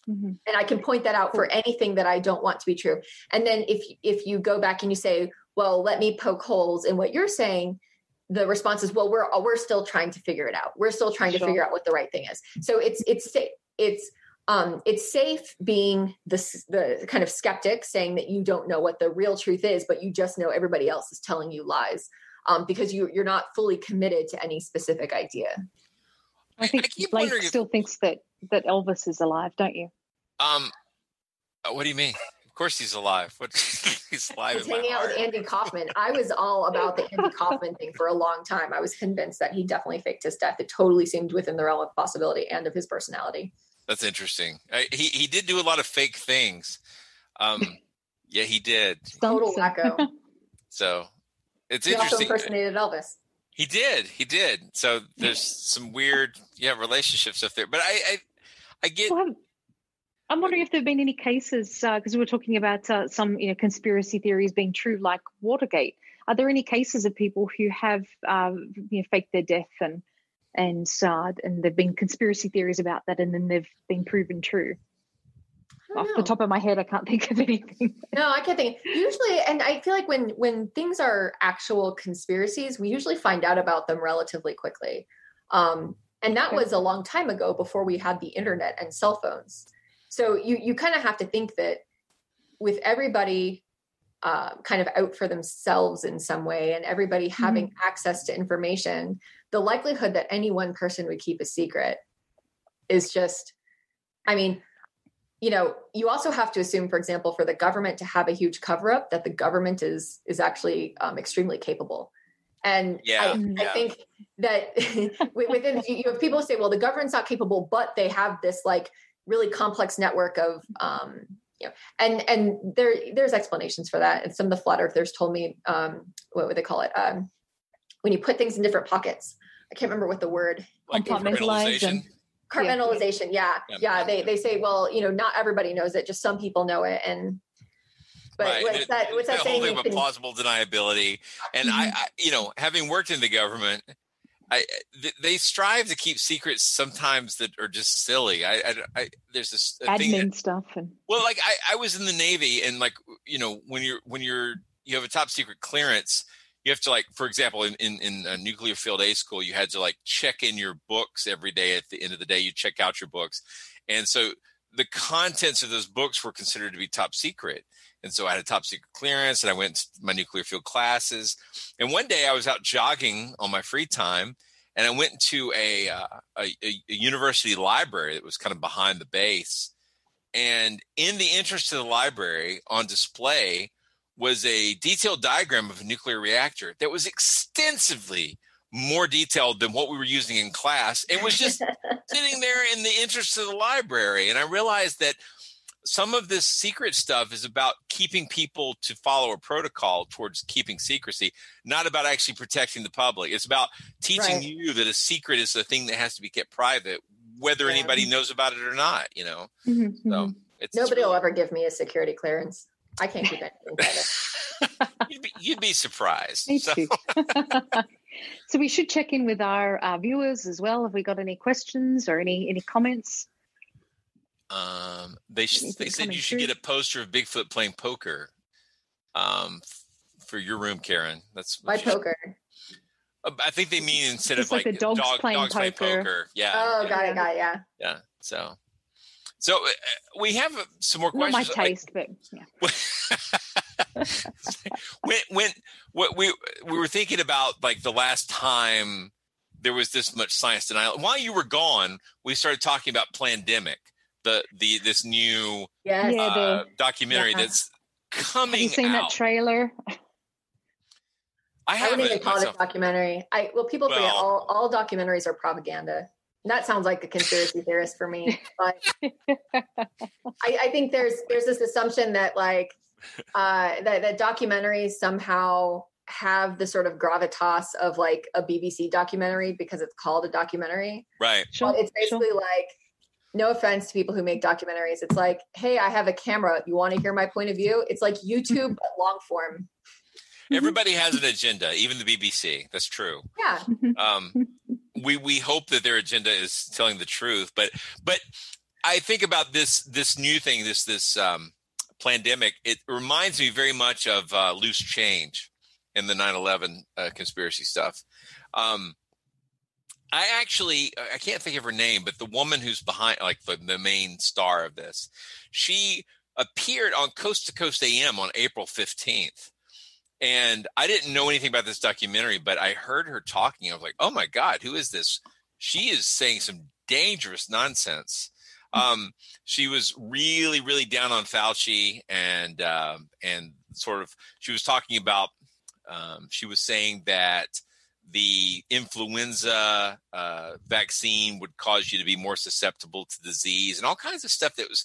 Mm-hmm. and i can point that out for anything that i don't want to be true. And then if if you go back and you say well let me poke holes in what you're saying the response is well we're we're still trying to figure it out. We're still trying to figure out what the right thing is. So it's it's it's um it's safe being the the kind of skeptic saying that you don't know what the real truth is but you just know everybody else is telling you lies um because you you're not fully committed to any specific idea I think Blake still thinks that that Elvis is alive, don't you? Um, uh, what do you mean? Of course he's alive. What? he's alive He's in my hanging out heart. with Andy Kaufman. I was all about the Andy Kaufman thing for a long time. I was convinced that he definitely faked his death. It totally seemed within the realm of possibility and of his personality. That's interesting. I, he he did do a lot of fake things. Um, yeah, he did. Total wacko. So it's he also interesting. impersonated Elvis. He did. He did. So there's some weird, yeah, relationships up there. But I, I, I get. Well, I'm- I'm wondering if there have been any cases because we were talking about uh, some you know conspiracy theories being true, like Watergate. Are there any cases of people who have um, you know, faked their death and and uh, and there've been conspiracy theories about that, and then they've been proven true? Off the top of my head, I can't think of anything. No, I can't think. Usually, and I feel like when when things are actual conspiracies, we usually find out about them relatively quickly. Um, and that was a long time ago before we had the internet and cell phones. So you you kind of have to think that with everybody uh, kind of out for themselves in some way, and everybody having access to information, the likelihood that any one person would keep a secret is just, I mean, you know you also have to assume for example for the government to have a huge cover up that the government is is actually um, extremely capable. And Yeah, I, yeah. I think that within you you have people say well the government's not capable but they have this like really complex network of um you know and and there there's explanations for that. And some of the flat earthers told me um what would they call it? Um when you put things in different pockets. I can't remember what the word Like Compartmentalize and- compartmentalization yeah Yeah. yeah they they say well you know not everybody knows it just some people know it and but right. what's The- that what's the that whole saying thing You can- plausible deniability, and I, I, you know, having worked in the government, I th- they strive to keep secrets sometimes that are just silly. I, I, I there's this a thing that- Admin stuff and Well, like I, I was in the Navy, and like you know, when you're when you're you have a top secret clearance, you have to like, for example, in in, in a nuclear field A school, you had to like check in your books every day. At the end of the day, you check out your books, and so the contents of those books were considered to be top secret. And so I had a top secret clearance, and I went to my nuclear field classes. And one day I was out jogging on my free time, and I went to a, uh, a, a university library that was kind of behind the base. And in the interest of the library, on display, was a detailed diagram of a nuclear reactor that was extensively more detailed than what we were using in class. It was just sitting there in the interest of the library. And I realized that some of this secret stuff is about keeping people to follow a protocol towards keeping secrecy, not about actually protecting the public. It's about teaching Right. you that a secret is a thing that has to be kept private, whether Yeah. anybody knows about it or not, you know? Mm-hmm, So it's nobody will ever give me a security clearance i can't anything private you'd be, you'd be surprised. Me So- too. so we should check in with our uh, viewers as well. Have we got any questions or any any comments? Um, they sh- they said you should through? get a poster of Bigfoot playing poker. Um, for your room, Karen. That's my poker. Uh, I think they mean instead Just of like like, the dogs dog, playing dogs playing poker. poker. Yeah. Oh, yeah, got it, got it. Yeah. Yeah. So, so uh, we have uh, some more questions. Not my questions. Like, taste, but yeah. when when what we we were thinking about like the last time there was this much science denial. While you were gone, we started talking about pandemic, the the this new Yes. Yeah, uh, the- documentary yeah. that's Have coming you seen out. that trailer? I I wouldn't haven't even call it a documentary. I well, people forget all, all documentaries are propaganda. And that sounds like a conspiracy theorist for me. But I, I think there's there's this assumption that like uh, that that documentaries somehow have the sort of gravitas of like a BBC documentary because it's called a documentary. Right. But it's basically like no offense to people who make documentaries. It's like, hey, I have a camera. You want to hear my point of view? It's like YouTube but long form. Everybody has an agenda, even the BBC. That's true. Yeah. um, we we hope that their agenda is telling the truth, but but I think about this this new thing, this this um, pandemic. It reminds me very much of uh, loose change in the 9/11 uh, conspiracy stuff. Um, I actually I can't think of her name, but the woman who's behind, like the, the main star of this, she appeared on Coast to Coast AM on April 15th and I didn't know anything about this documentary, but I heard her talking. I was like, "Oh my god, who is this?" She is saying some dangerous nonsense. Um, she was really, really down on Fauci, and um, and sort of she was talking about. Um, she was saying that the influenza uh, vaccine would cause you to be more susceptible to disease and all kinds of stuff that was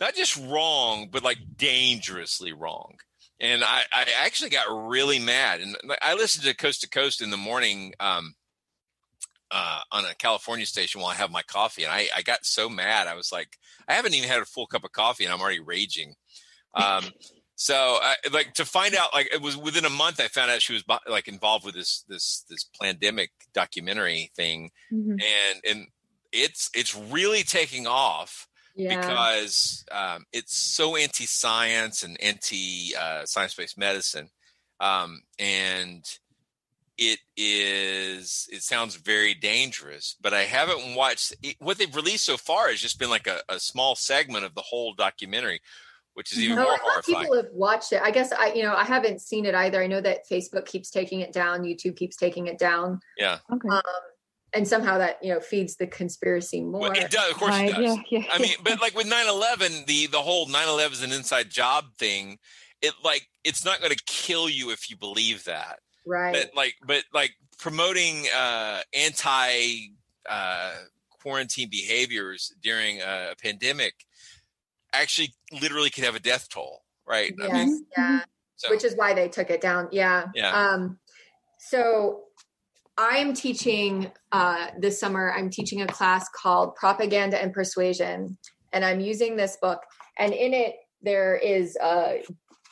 not just wrong, but like dangerously wrong and I, I actually got really mad. And I listened to Coast to Coast in the morning um, uh, on a California station while I have my coffee, and I, I got so mad. I was like, I haven't even had a full cup of coffee, and I'm already raging. Um, so, I, like to find out, like it was within a month, I found out she was like involved with this this this pandemic documentary thing, Mm-hmm. and and it's it's really taking off Yeah. because um, it's so anti-science and anti-science-based medicine, um, and it is. It sounds very dangerous. But I haven't watched it, what they've released so far. Has just been like a, a small segment of the whole documentary, which is even No, more I thought horrifying. people have watched it. I guess I, you know, I haven't seen it either. I know that Facebook keeps taking it down, YouTube keeps taking it down, yeah, Okay. um, and somehow that you know feeds the conspiracy more. Well, it does, of course, Right, it does. yeah, yeah. I mean, but like with 9/11, the the whole 9/11 is an inside job thing. It like it's not going to kill you if you believe that. right? but like but like promoting uh anti uh quarantine behaviors during a pandemic actually literally could have a death toll right I mean, yeah. so Which is why they took it down. Yeah. Yeah. Um, so I am teaching uh, this summer. I'm teaching a class called Propaganda and Persuasion, and I'm using this book. And in it, there is uh,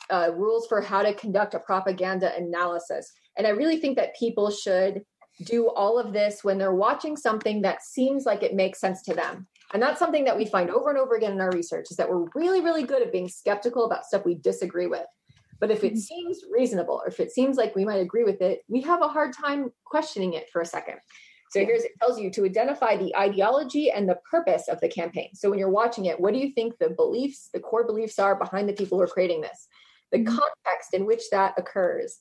uh, rules for how to conduct a propaganda analysis. And I really think that people should do all of this when they're watching something that seems like it makes sense to them. And that's something that we find over and over again in our research is that we're really, really good at being skeptical about stuff we disagree with. But if it mm-hmm. seems reasonable or if it seems like we might agree with it, we have a hard time questioning it for a second. So here's it tells you to identify the ideology and the purpose of the campaign. So when you're watching it, what do you think the beliefs, the core beliefs are behind the people who are creating this? The mm-hmm. context in which that occurs.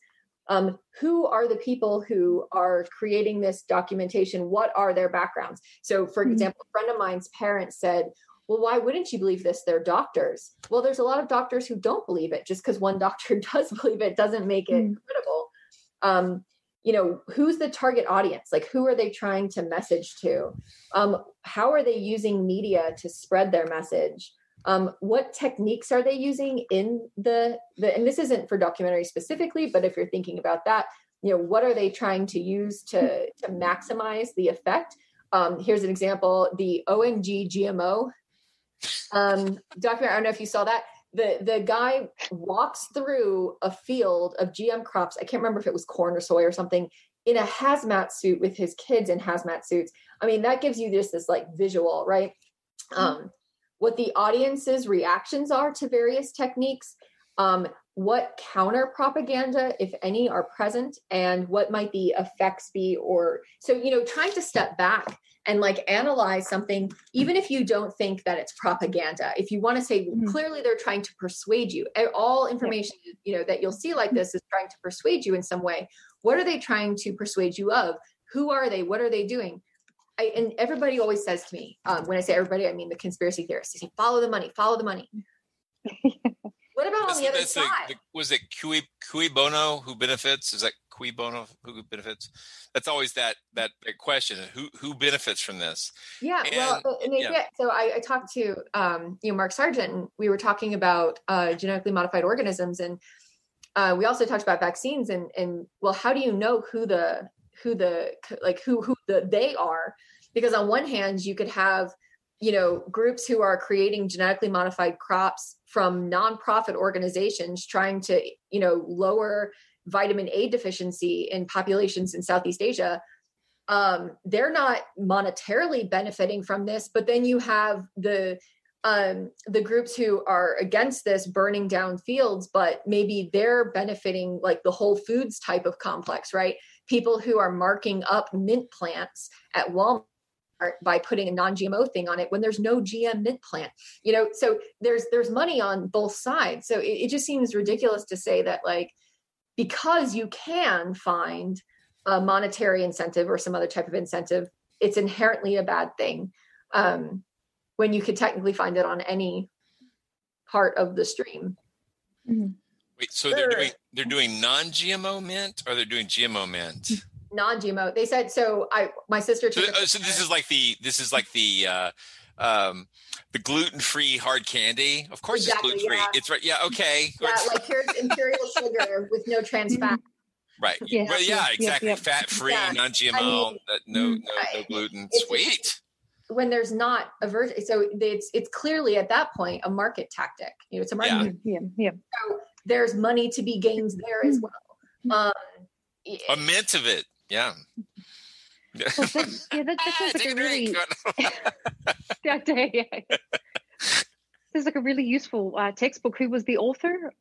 Um, who are the people who are creating this documentation? What are their backgrounds? So, for mm-hmm. example, a friend of mine's parents said, well, why wouldn't you believe this? They're doctors. Well, there's a lot of doctors who don't believe it. Just because one doctor does believe it doesn't make it credible. Um, you know, who's the target audience? Like, who are they trying to message to? Um, how are they using media to spread their message? Um, what techniques are they using in the the? And this isn't for documentary specifically, but if you're thinking about that, you know, what are they trying to use to to maximize the effect? Um, here's an example: the OMG GMO um, documentary. I don't know if you saw that. The the guy walks through a field of GM crops. I can't remember if it was corn or soy or something in a hazmat suit with his kids in hazmat suits. I mean, that gives you just this like visual, right? Um, what the audience's reactions are to various techniques, um, what counter propaganda, if any, are present and what might the effects be. Or so, you know, trying to step back and like analyze something, even if you don't think that it's propaganda, if you want to say well, clearly they're trying to persuade you, all information, you know, that you'll see like this is trying to persuade you in some way. What are they trying to persuade you of? Who are they? What are they doing? I, and everybody always says to me, um, when I say everybody, I mean the conspiracy theorists. They say, "Follow the money, follow the money." what about on the other That's the- side? the- was it cui cui bono who benefits? Is that cui bono who benefits? That's always that that, that question. Who who benefits from this? Yeah, well, And- and they yeah. get, so I, I talked to um, you know Mark Sargent, and we were talking about uh, genetically modified organisms, and uh, we also talked about vaccines, and and well, how do you know who the who the like who who the they are? Because on one hand, you could have you know groups who are creating genetically modified crops from nonprofit organizations trying to you know lower vitamin A deficiency in populations in Southeast Asia um, they're not monetarily benefiting from this but then you have the um, the groups who are against this burning down fields but maybe they're benefiting like the whole foods type of complex right? People who are marking up mint plants at walmart by putting a non-gmo thing on it when there's no gm mint plant you know so there's there's money on both sides so it, it just seems ridiculous to say that like because you can find a monetary incentive or some other type of incentive, it's inherently a bad thing. Um, when you could technically find it on any part of the stream. Wait, so they're doing they're doing non-GMO mint or they're doing GMO mint? Non-GMO. They said so. I my sister So, took. a uh, so this is like the this is like the uh, um, the gluten-free hard candy. Of course, Exactly, it's gluten-free. yeah. It's right. Yeah. Okay. Yeah, like here's imperial sugar with no trans fat. Right. Yeah. Well, yeah, Yep, yep, exactly. yep. Fat-free, Yeah. non-GMO, I mean, no, no, I- no gluten. it's- Sweet. When there's not a version so it's it's clearly at that point a market tactic. You know, it's a market. Yeah, yeah. So there's money to be gained there as well. Um, A mint of it. Yeah. Well, that, yeah, that, that sounds like a really yeah, yeah, yeah. This is like a really useful uh, textbook. Who was the author?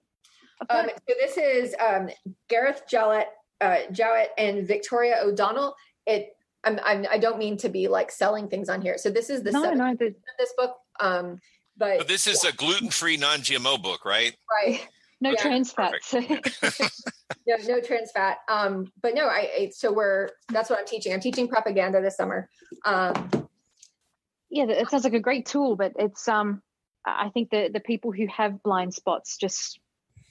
Um, so this is um, Gareth Jowett, uh, Jowett and Victoria O'Donnell. It I'm, I'm I don't mean to be like selling things on here. So this is the No, seventh no, edition of this book. Um, but But this is a gluten-free, non-GMO book, right? right. No Yeah. trans fats. no, no trans fat. Um, but no, I, I so we're that's what I'm teaching. I'm teaching propaganda this summer. Um, yeah, it sounds like a great tool, but it's um, I think the the people who have blind spots just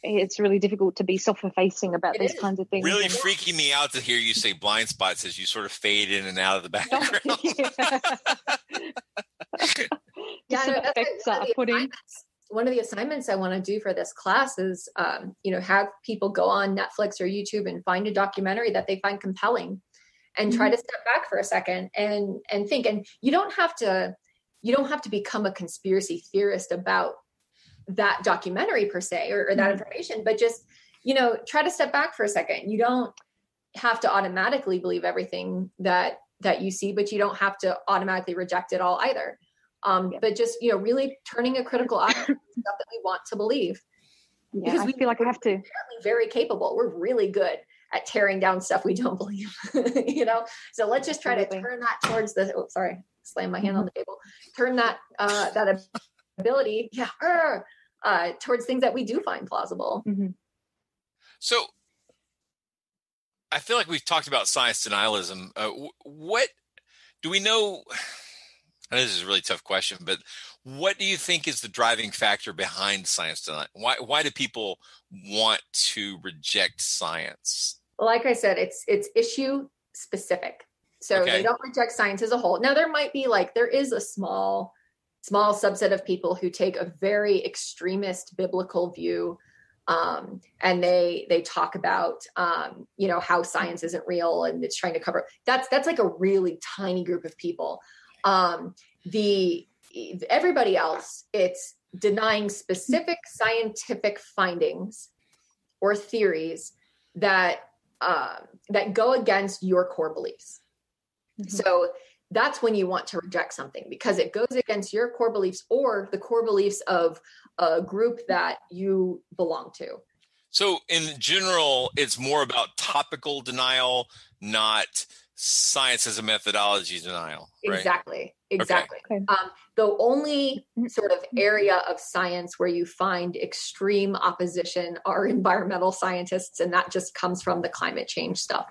it's really difficult to be self-effacing about these kinds of things. Really And- freaking me out to hear you say blind spots as you sort of fade in and out of the background. yeah, no, some that's effects one are of the put in. assignments- One of the assignments I want to do for this class is, um, you know, have people go on Netflix or YouTube and find a documentary that they find compelling, and try Mhm. to step back for a second and and think. And you don't have to, you don't have to become a conspiracy theorist about that documentary per se or, or that Mhm. information, but just you know, try to step back for a second. You don't have to automatically believe everything that that you see, but you don't have to automatically reject it all either. Um, But just you know, really turning a critical eye on stuff that we want to believe. Yeah, I feel like I have to. Very capable. We're really good at tearing down stuff we don't believe. you know, so let's just try to turn that towards the. Oh, sorry, slam my hand on the table. Turn that uh, that ability, yeah, uh, towards things that we do find plausible. So I feel like we've talked about science denialism. Uh, what do we know? I know this is a really tough question, but what do you think is the driving factor behind science denial? Why why do people want to reject science? like I said, it's it's issue specific. So Okay. they don't reject science as a whole. Now there might be like there is a small small subset of people who take a very extremist biblical view um, and they they talk about um, you know how science isn't real and it's trying to cover that's that's like a really tiny group of people um, the everybody else it's denying specific scientific findings or theories that um, that go against your core beliefs. So that's when you want to reject something because it goes against your core beliefs or the core beliefs of a group that you belong to. So, in general, it's more about topical denial, not science as a methodology denial. Right? Exactly. Exactly. Um, the only sort of area of science where you find extreme opposition are environmental scientists, and that just comes from the climate change stuff.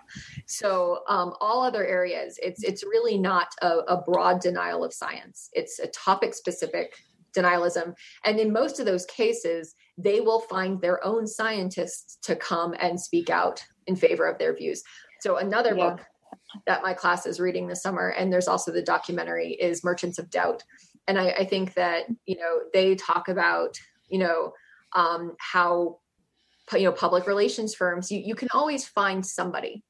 So, um, all other areas, it's it's really not a, a broad denial of science. It's a topic specific denialism, and in most of those cases, they will find their own scientists to come and speak out in favor of their views. So, another Yeah. book that my class is reading this summer. And there's also the documentary is merchants of doubt. And i, I think that you know they talk about you know um, how you know public relations firms you, you can always find somebody.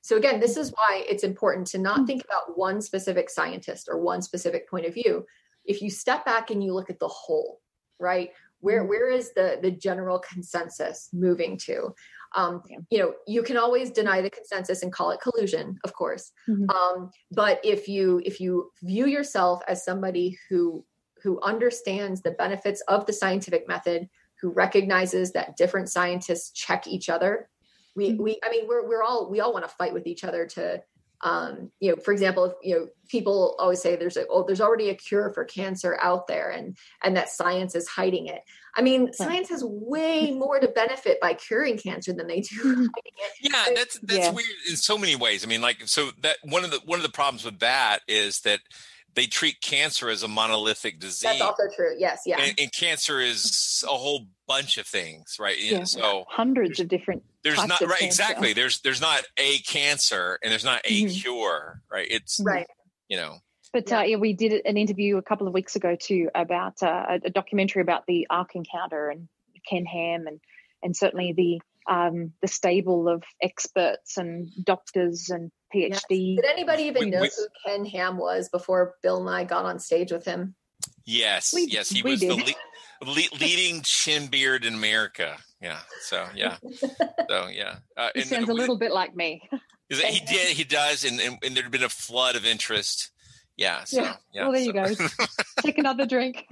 So again this is why it's important to not think about one specific scientist or one specific point of view. If you step back and you look at the whole right where where is the the general consensus moving to um, you know you can always deny the consensus and call it collusion of course. Um, but if you if you view yourself as somebody who who understands the benefits of the scientific method who recognizes that different scientists check each other we we i mean we're we're all we all want to fight with each other to um you know for example if you know people always say there's a oh there's already a cure for cancer out there and and that science is hiding it i mean science has way more to benefit by curing cancer than they do hiding it Yeah, that's that's Yeah. weird in so many ways. I mean, like, so that one of the one of the problems with that is that they treat cancer as a monolithic disease. that's also true yes yeah and, and cancer is a whole bunch of things, right? Yeah. Yeah. So hundreds of different. there's types not of right cancer. exactly. There's there's not a cancer and there's not a Mhm. cure, right? It's right. You know, But uh, yeah, we did an interview a couple of weeks ago too about uh, a, a documentary about the Ark Encounter and Ken Ham and and certainly the um, the stable of experts and doctors and PhD. Did anybody even We- know we- who Ken Ham was before Bill and I got on stage with him? yes, We- yes, he we was the le- le- leading chin beard in America. Yeah. So yeah. So yeah. Uh, He and sounds a little bit like me. Is that- he did. He does, and, and and there'd been a flood of interest. Yeah. So yeah. yeah. well, there you go. Take another drink.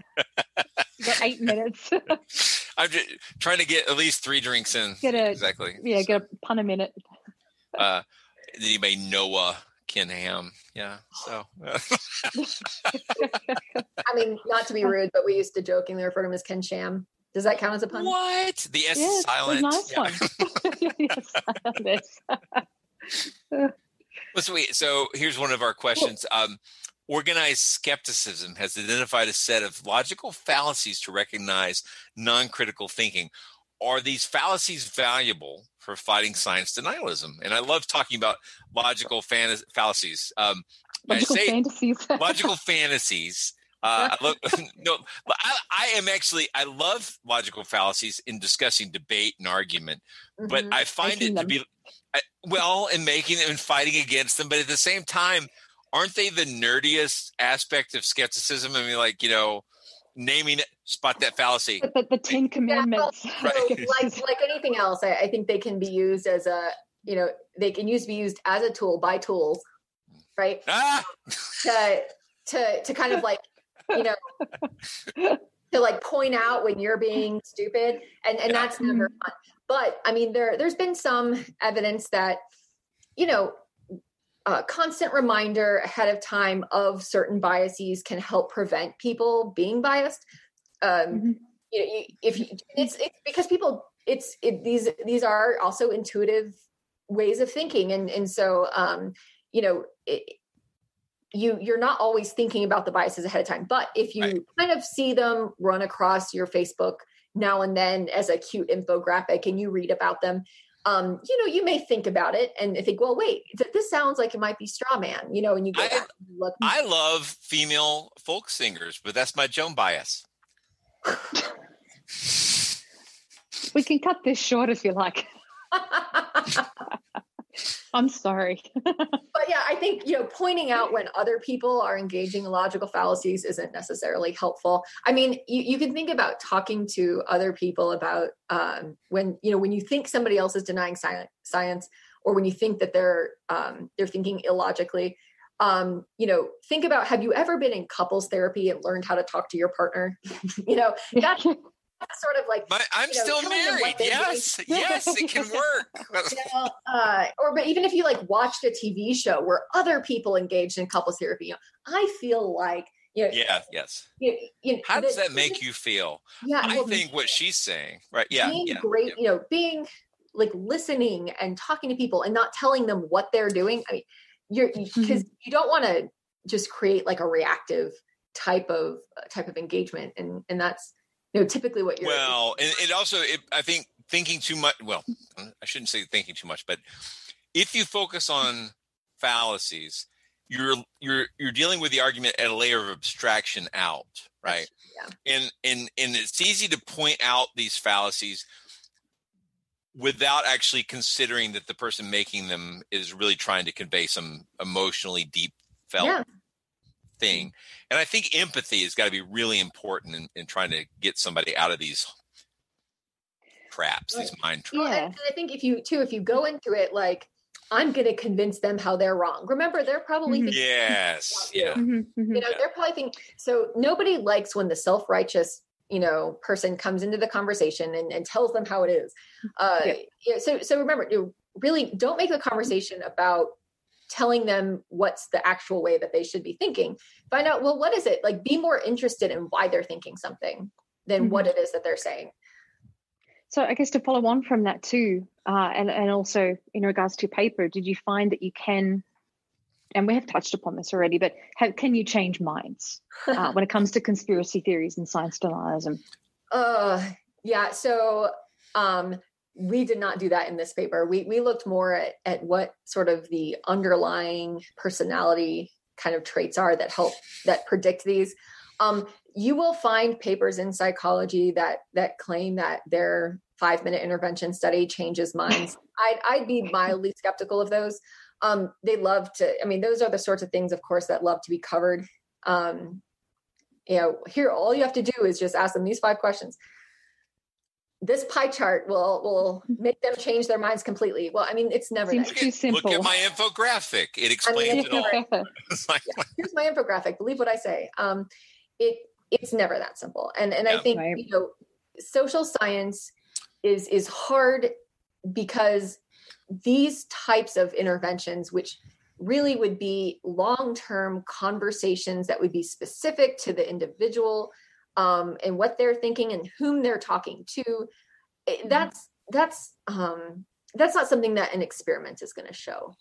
you got eight minutes. I'm just trying to get at least three drinks in. get a exactly. Yeah, get a pun a minute. Uh, did anybody Noah Ken Ham? Yeah. So. I mean, not to be rude, but we used to jokingly refer to him as Ken Sham. Does that count as a pun? What? The S is silent. nice Yeah. one. yes, yes. Well, so, wait, so here's one of our questions. Um, organized skepticism has identified a set of logical fallacies to recognize non-critical thinking. Are these fallacies valuable for fighting science denialism? And I love talking about logical fan- fallacies. Um, Logical fantasies. logical fantasies. Uh, I love no. but I, I am actually I love logical fallacies in discussing debate and argument, but Mhm. I find it to them. be I, well in making them and fighting against them. But at the same time, aren't they the nerdiest aspect of skepticism? I mean, like you know, naming it, spot that fallacy. But the, the Ten Commandments. So, like like anything else, I, I think they can be used as a you know they can use be used as a tool by tools, right? Ah! To to to kind of like you know to like point out when you're being stupid, and and that's never fun. But I mean, there there's been some evidence that you know a constant reminder ahead of time of certain biases can help prevent people being biased. Um, you know, you, if you, it's it's because people it's it, these these are also intuitive ways of thinking, and and so um, you know. It, you you're not always thinking about the biases ahead of time but if you kind of see them run across your facebook now and then as a cute infographic and you read about them um, you know you may think about it and think well wait th- this sounds like it might be straw man you know and you go back and you look I love female folk singers, but that's my Joan bias. We can cut this short if you like. I'm sorry. but yeah, I think you know pointing out when other people are engaging in logical fallacies isn't necessarily helpful. I mean, you, you can think about talking to other people about um, when you know when you think somebody else is denying science, science, or when you think that they're um, they're thinking illogically. Um, you know, think about have you ever been in couples therapy and learned how to talk to your partner? you know, that's sort of like My, I'm you know, still telling them what married. Yes, doing. yes, it can work. You know, uh, or but even if you like watched a TV show where other people engaged in couples therapy, you know, I feel like you know, yeah, yes. you, you, How does that make you feel? Yeah, I well, think what she's saying, right? Yeah, being yeah. great, you know, being like listening and talking to people and not telling them what they're doing. I mean, you're Mm-hmm. because you don't want to just create like a reactive type of uh, type of engagement, and and that's you know typically what you're. Well, and it also, it, I think, thinking too much. Well, I shouldn't say thinking too much, but if you focus on fallacies, you're you're you're dealing with the argument at a layer of abstraction out, right? Yeah. And and and it's easy to point out these fallacies without actually considering that the person making them is really trying to convey some emotionally deep felt Yeah. Thing. And I think empathy has got to be really important in, in trying to get somebody out of these traps, these mind traps. Well, and, and I think if you too, if you go into it like I'm going to convince them how they're wrong. Remember, they're probably mm-hmm. thinking, Yes. Yeah. Mm-hmm, you mm-hmm. know, they're probably thinking. So nobody likes when the self righteous you know person comes into the conversation and, and tells them how it is. Uh, Yeah. yeah, so so remember, you really don't make the conversation about telling them what's the actual way that they should be thinking. Find out well, what is it like? Be more interested in why they're thinking something than what it is that they're saying. So I guess to follow on from that too, uh, and and also in regards to paper, did you find that you can, and we have touched upon this already, but how, can you change minds uh, when it comes to conspiracy theories and science denialism? Uh yeah, so um we did not do that in this paper. We we looked more at at what sort of the underlying personality kind of traits are that help that predict these. Um you will find papers in psychology that that claim that their 5 minute intervention study changes minds. I'd I'd be mildly skeptical of those. Um they love to I mean those are the sorts of things of course that love to be covered. Um you know, here all you have to do is just ask them these five questions this pie chart will will make them change their minds completely. Well, I mean, it's never Seems that too simple. Look at my infographic. It explains it all. It's like, Here's my infographic. Believe what I say. Um, it it's never that simple. And and I think Right. you know, social science is is hard because these types of interventions, which really would be long term conversations that would be specific to the individual um, and what they're thinking and whom they're talking to. eh, That's that's um, that's not something that an experiment is going to show.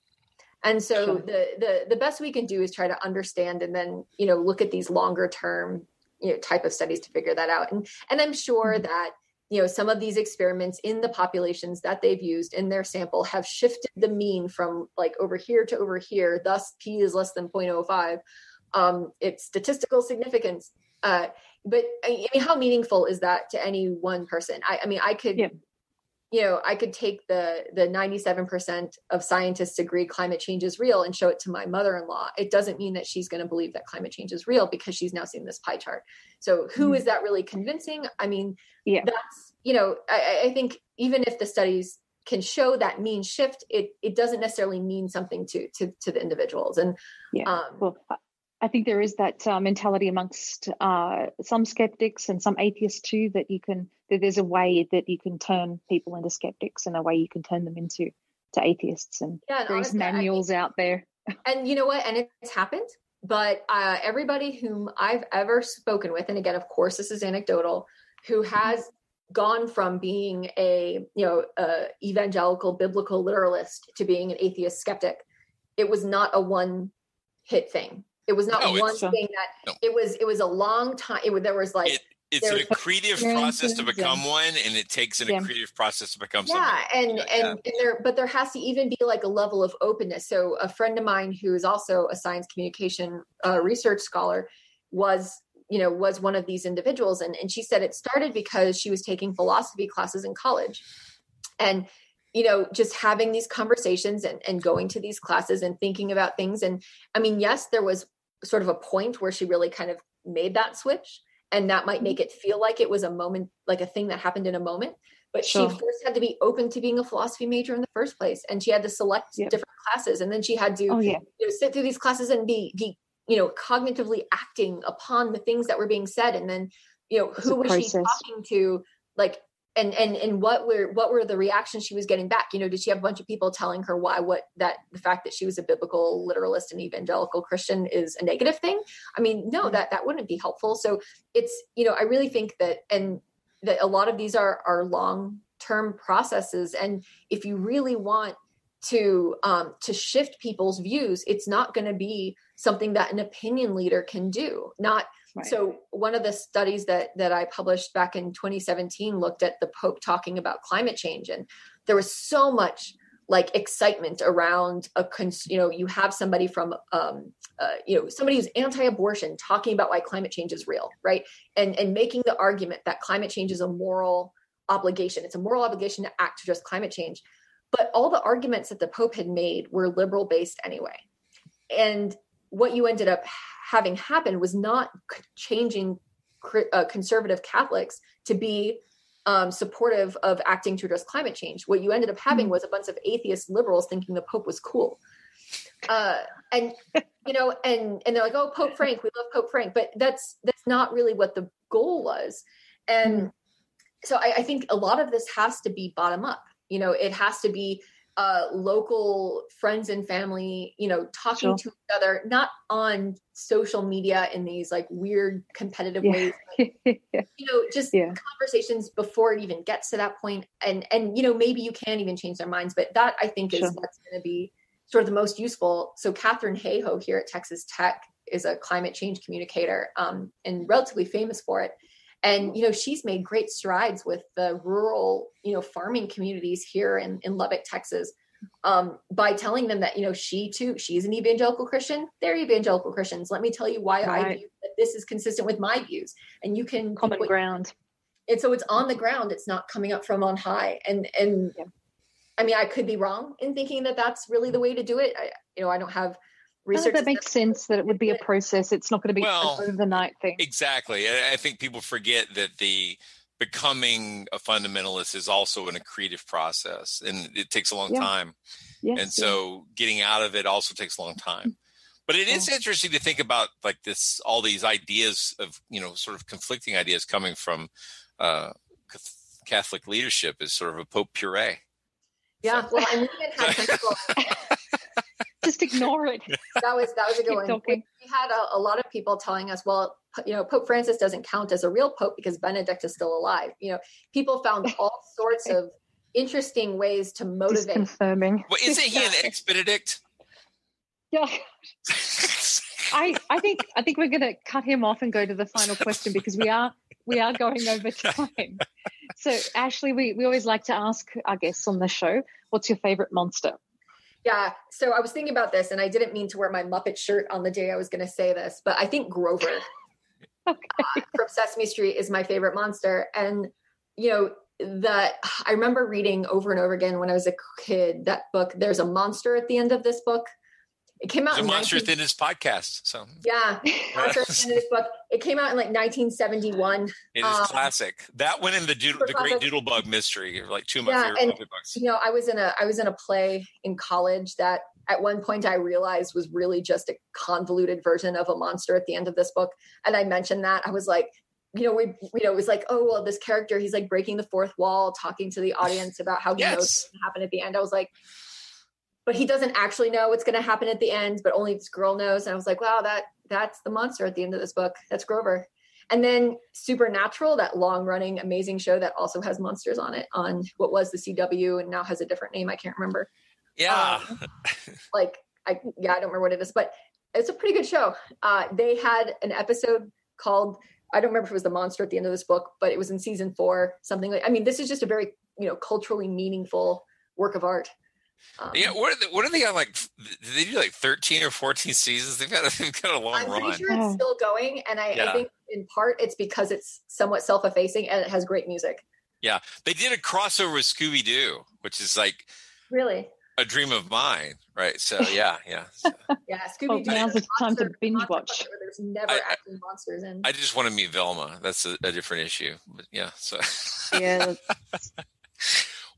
And so Sure. the the the best we can do is try to understand and then you know look at these longer term you know type of studies to figure that out. And and I'm sure that you know some of these experiments in the populations that they've used in their sample have shifted the mean from like over here to over here. Thus, p is less than 0.05. Um, it's statistical significance. Uh, but I mean, how meaningful is that to any one person? I, I mean, I could, you know, I could take the the ninety seven percent of scientists agree climate change is real and show it to my mother in law. It doesn't mean that she's going to believe that climate change is real because she's now seen this pie chart. So, who is that really convincing? I mean, yeah, that's you know, I, I think even if the studies can show that mean shift, it it doesn't necessarily mean something to to to the individuals. And Yeah. um, well, I- think there is that uh, mentality amongst uh, some skeptics and some atheists too that you can that there's a way that you can turn people into skeptics and a way you can turn them into to atheists and Yeah, and honestly, I manuals out there. and you know what and it's happened but uh, everybody whom i've ever spoken with and again of course this is anecdotal who has gone from being a you know a evangelical biblical literalist to being an atheist skeptic it was not a one hit thing it was not No, one thing that it was it was a long time it was there was like it's there an accretive process to become one, and it takes an Yeah. accretive process to become yeah something. and and, and there but there has to even be like a level of openness so a friend of mine who is also a science communication uh, research scholar was you know was one of these individuals and, and she said it started because she was taking philosophy classes in college and you know just having these conversations and, and going to these classes and thinking about things and i mean yes there was sort of a point where she really kind of made that switch and that might make it feel like it was a moment like a thing that happened in a moment but Sure. she first had to be open to being a philosophy major in the first place and she had to select different classes and then she had to Oh, yeah. you know, sit through these classes and be be you know cognitively acting upon the things that were being said and then you know It's who was she talking to like and and and what were what were the reactions she was getting back? You know did she have a bunch of people telling her why what that the fact that she was a biblical literalist and evangelical christian is a negative thing? I mean no that that wouldn't be helpful. So it's you know i really think that and that a lot of these are are long term processes. And if you really want to um, to shift people's views it's not going to be something that an opinion leader can do. Not Right. So one of the studies that that I published back in 2017 looked at the Pope talking about climate change, and there was so much like excitement around a cons- you know you have somebody from um, uh, you know somebody who's anti-abortion talking about why climate change is real, right? And and making the argument that climate change is a moral obligation. It's a moral obligation to act to address climate change. But all the arguments that the Pope had made were liberal based anyway. And what you ended up having happened was not changing uh, conservative Catholics to be um, supportive of acting to address climate change. What you ended up having mm-hmm. was a bunch of atheist liberals thinking the Pope was cool. Uh, and you know, and and they're like, "Oh, Pope Frank, we love Pope Frank," but that's that's not really what the goal was. And mm. so I, I think a lot of this has to be bottom up. You know, it has to be uh, local friends and family, you know, talking sure. to each other, not on social media in these like weird competitive yeah. ways. Like, you know, just yeah. conversations before it even gets to that point. And and you know, maybe you can even change their minds, but that I think is sure. what's going to be sort of the most useful. So Katharine Hayhoe here at Texas Tech is a climate change communicator um, and relatively famous for it and you know she's made great strides with the rural you know farming communities here in, in lubbock texas um, by telling them that you know she too she's an evangelical christian they're evangelical christians. Let me tell you why right. i view that this is consistent with my views. And you can common ground. And so it's on the ground it's not coming up from on high. And and yeah. i mean i could be wrong in thinking that that's really the way to do it. I, you know i don't have research that makes sense that it would be a process it's not going to be well, an overnight thing exactly i think people forget that the becoming a fundamentalist is also an accretive process and it takes a long yeah. time yes, and so yeah. getting out of it also takes a long time but it is yeah. interesting to think about like this all these ideas of you know sort of conflicting ideas coming from uh catholic leadership is sort of a pope puree yeah so. well and we even had just ignore it. That was that was a good one. We, we, had a, a, lot of people telling us, well, you know, Pope Francis doesn't count as a real pope because Benedict is still alive. You know, people found all sorts of interesting ways to motivate. Just confirming. Well, isn't he an ex Benedict? Yeah. I I think I think we're going to cut him off and go to the final question because we are we are going over time. So Ashley, we we always like to ask our guests on the show, what's your favorite monster? Yeah. So I was thinking about this and I didn't mean to wear my Muppet shirt on the day I was going to say this, but I think Grover okay. uh, from Sesame Street is my favorite monster. And, you know, that I remember reading over and over again when I was a kid that book, There's a Monster at the end of this book. It came out. The Monster 19- this podcast. So yeah, Monster this book. It came out in like 1971. It is um, classic. That went in the doodle, the Great Doodlebug Mystery, like two of my yeah, favorite and, books. You know, I was in a I was in a play in college that at one point I realized was really just a convoluted version of a monster at the end of this book, and I mentioned that I was like, you know, we, you know, it was like, oh, well, this character, he's like breaking the fourth wall, talking to the audience about how he yes. knows what's going to happen at the end. I was like, but he doesn't actually know what's going to happen at the end, but only this girl knows. And I was like, wow, that that's the monster at the end of this book. That's Grover. And then Supernatural, that long running amazing show that also has monsters on it on what was the CW and now has a different name. I can't remember. Yeah. Um, like I yeah, I don't remember what it is, but it's a pretty good show. Uh, they had an episode called I don't remember if it was the monster at the end of this book, but it was in season four, something like I mean, this is just a very, you know, culturally meaningful work of art. Um, yeah, what are they, what are they on? Like, did they do like thirteen or fourteen seasons? They've got, they've got a long I'm run. I'm pretty sure it's still going, and I, yeah. I, think in part it's because it's somewhat self-effacing and it has great music. Yeah, they did a crossover with Scooby Doo, which is like really a dream of mine, right? So yeah, yeah, so. yeah. Scooby Doo. now's the time to binge watch. There's never I, actually monsters in. I just want to meet Velma. That's a, a different issue, but yeah. So yeah. Let's,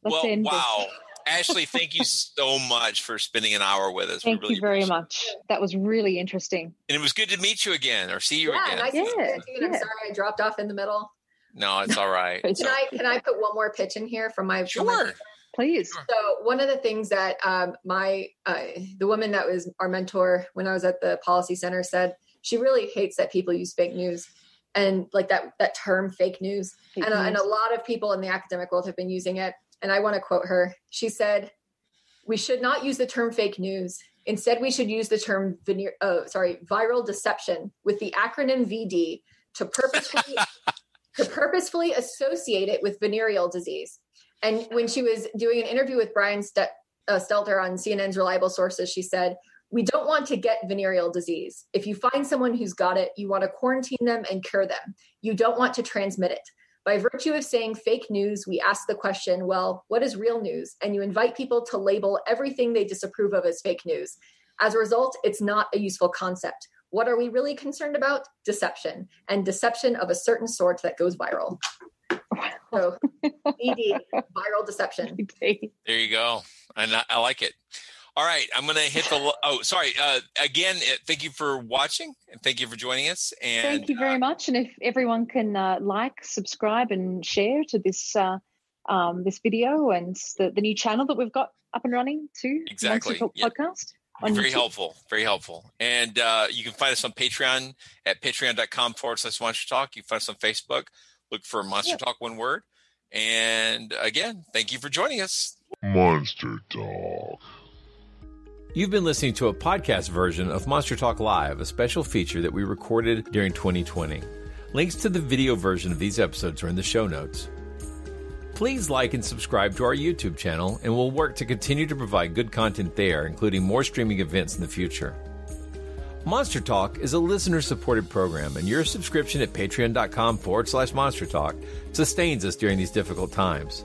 let's well, wow. Ashley, thank you so much for spending an hour with us. Thank really you very much. That was really interesting. And it was good to meet you again or see you yeah, again. Nice yeah, to meet you. And I'm sorry I dropped off in the middle. No, it's all right. Can I can I put one more pitch in here from my sure please so one of the things that um, my uh, the woman that was our mentor when I was at the policy center said she really hates that people use fake news and like that that term fake news Fake and, a- and a lot of people in the academic world have been using it and I want to quote her she said we should not use the term fake news instead we should use the term veneer oh sorry viral deception with the acronym VD to purposefully to purposefully associate it with venereal disease. And when she was doing an interview with Brian Ste- uh, Stelter on CNN's Reliable Sources, she said, We don't want to get venereal disease. If you find someone who's got it, you want to quarantine them and cure them. You don't want to transmit it. By virtue of saying fake news, we ask the question, well, what is real news? And you invite people to label everything they disapprove of as fake news. As a result, it's not a useful concept. What are we really concerned about? Deception, and deception of a certain sort that goes viral. So, ED, viral deception. There you go. And I, I like it. All right, I'm going to hit the. Oh, sorry. Uh, again, uh, thank you for watching and thank you for joining us. And Thank you very much. And if everyone can uh, like, subscribe, and share to this uh, um, this video and the, the new channel that we've got up and running too, Exactly. Monster Talk Yeah. podcast. on very YouTube. helpful. Very helpful. And uh, you can find us on Patreon at patreon.com forward slash monster talk. You can find us on Facebook. Look for Monster Yeah. Talk, one word. And again, thank you for joining us. Monster Talk. You've been listening to a podcast version of Monster Talk Live, a special feature that we recorded during 2020. Links to the video version of these episodes are in the show notes. Please like and subscribe to our YouTube channel, and we'll work to continue to provide good content there, including more streaming events in the future. Monster Talk is a listener supported program, and your subscription at patreon.com forward slash monster talk sustains us during these difficult times.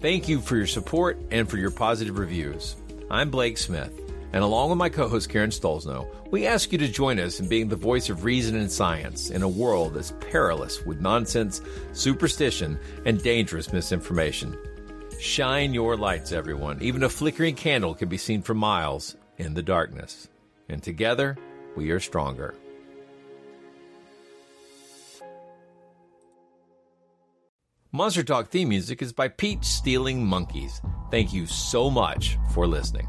Thank you for your support and for your positive reviews. I'm Blake Smith, and along with my co host Karen Stollznow, we ask you to join us in being the voice of reason and science in a world that's perilous with nonsense, superstition, and dangerous misinformation. Shine your lights, everyone. Even a flickering candle can be seen for miles in the darkness. And together, we are stronger. Monster Talk theme music is by Peach Stealing Monkeys. Thank you so much for listening.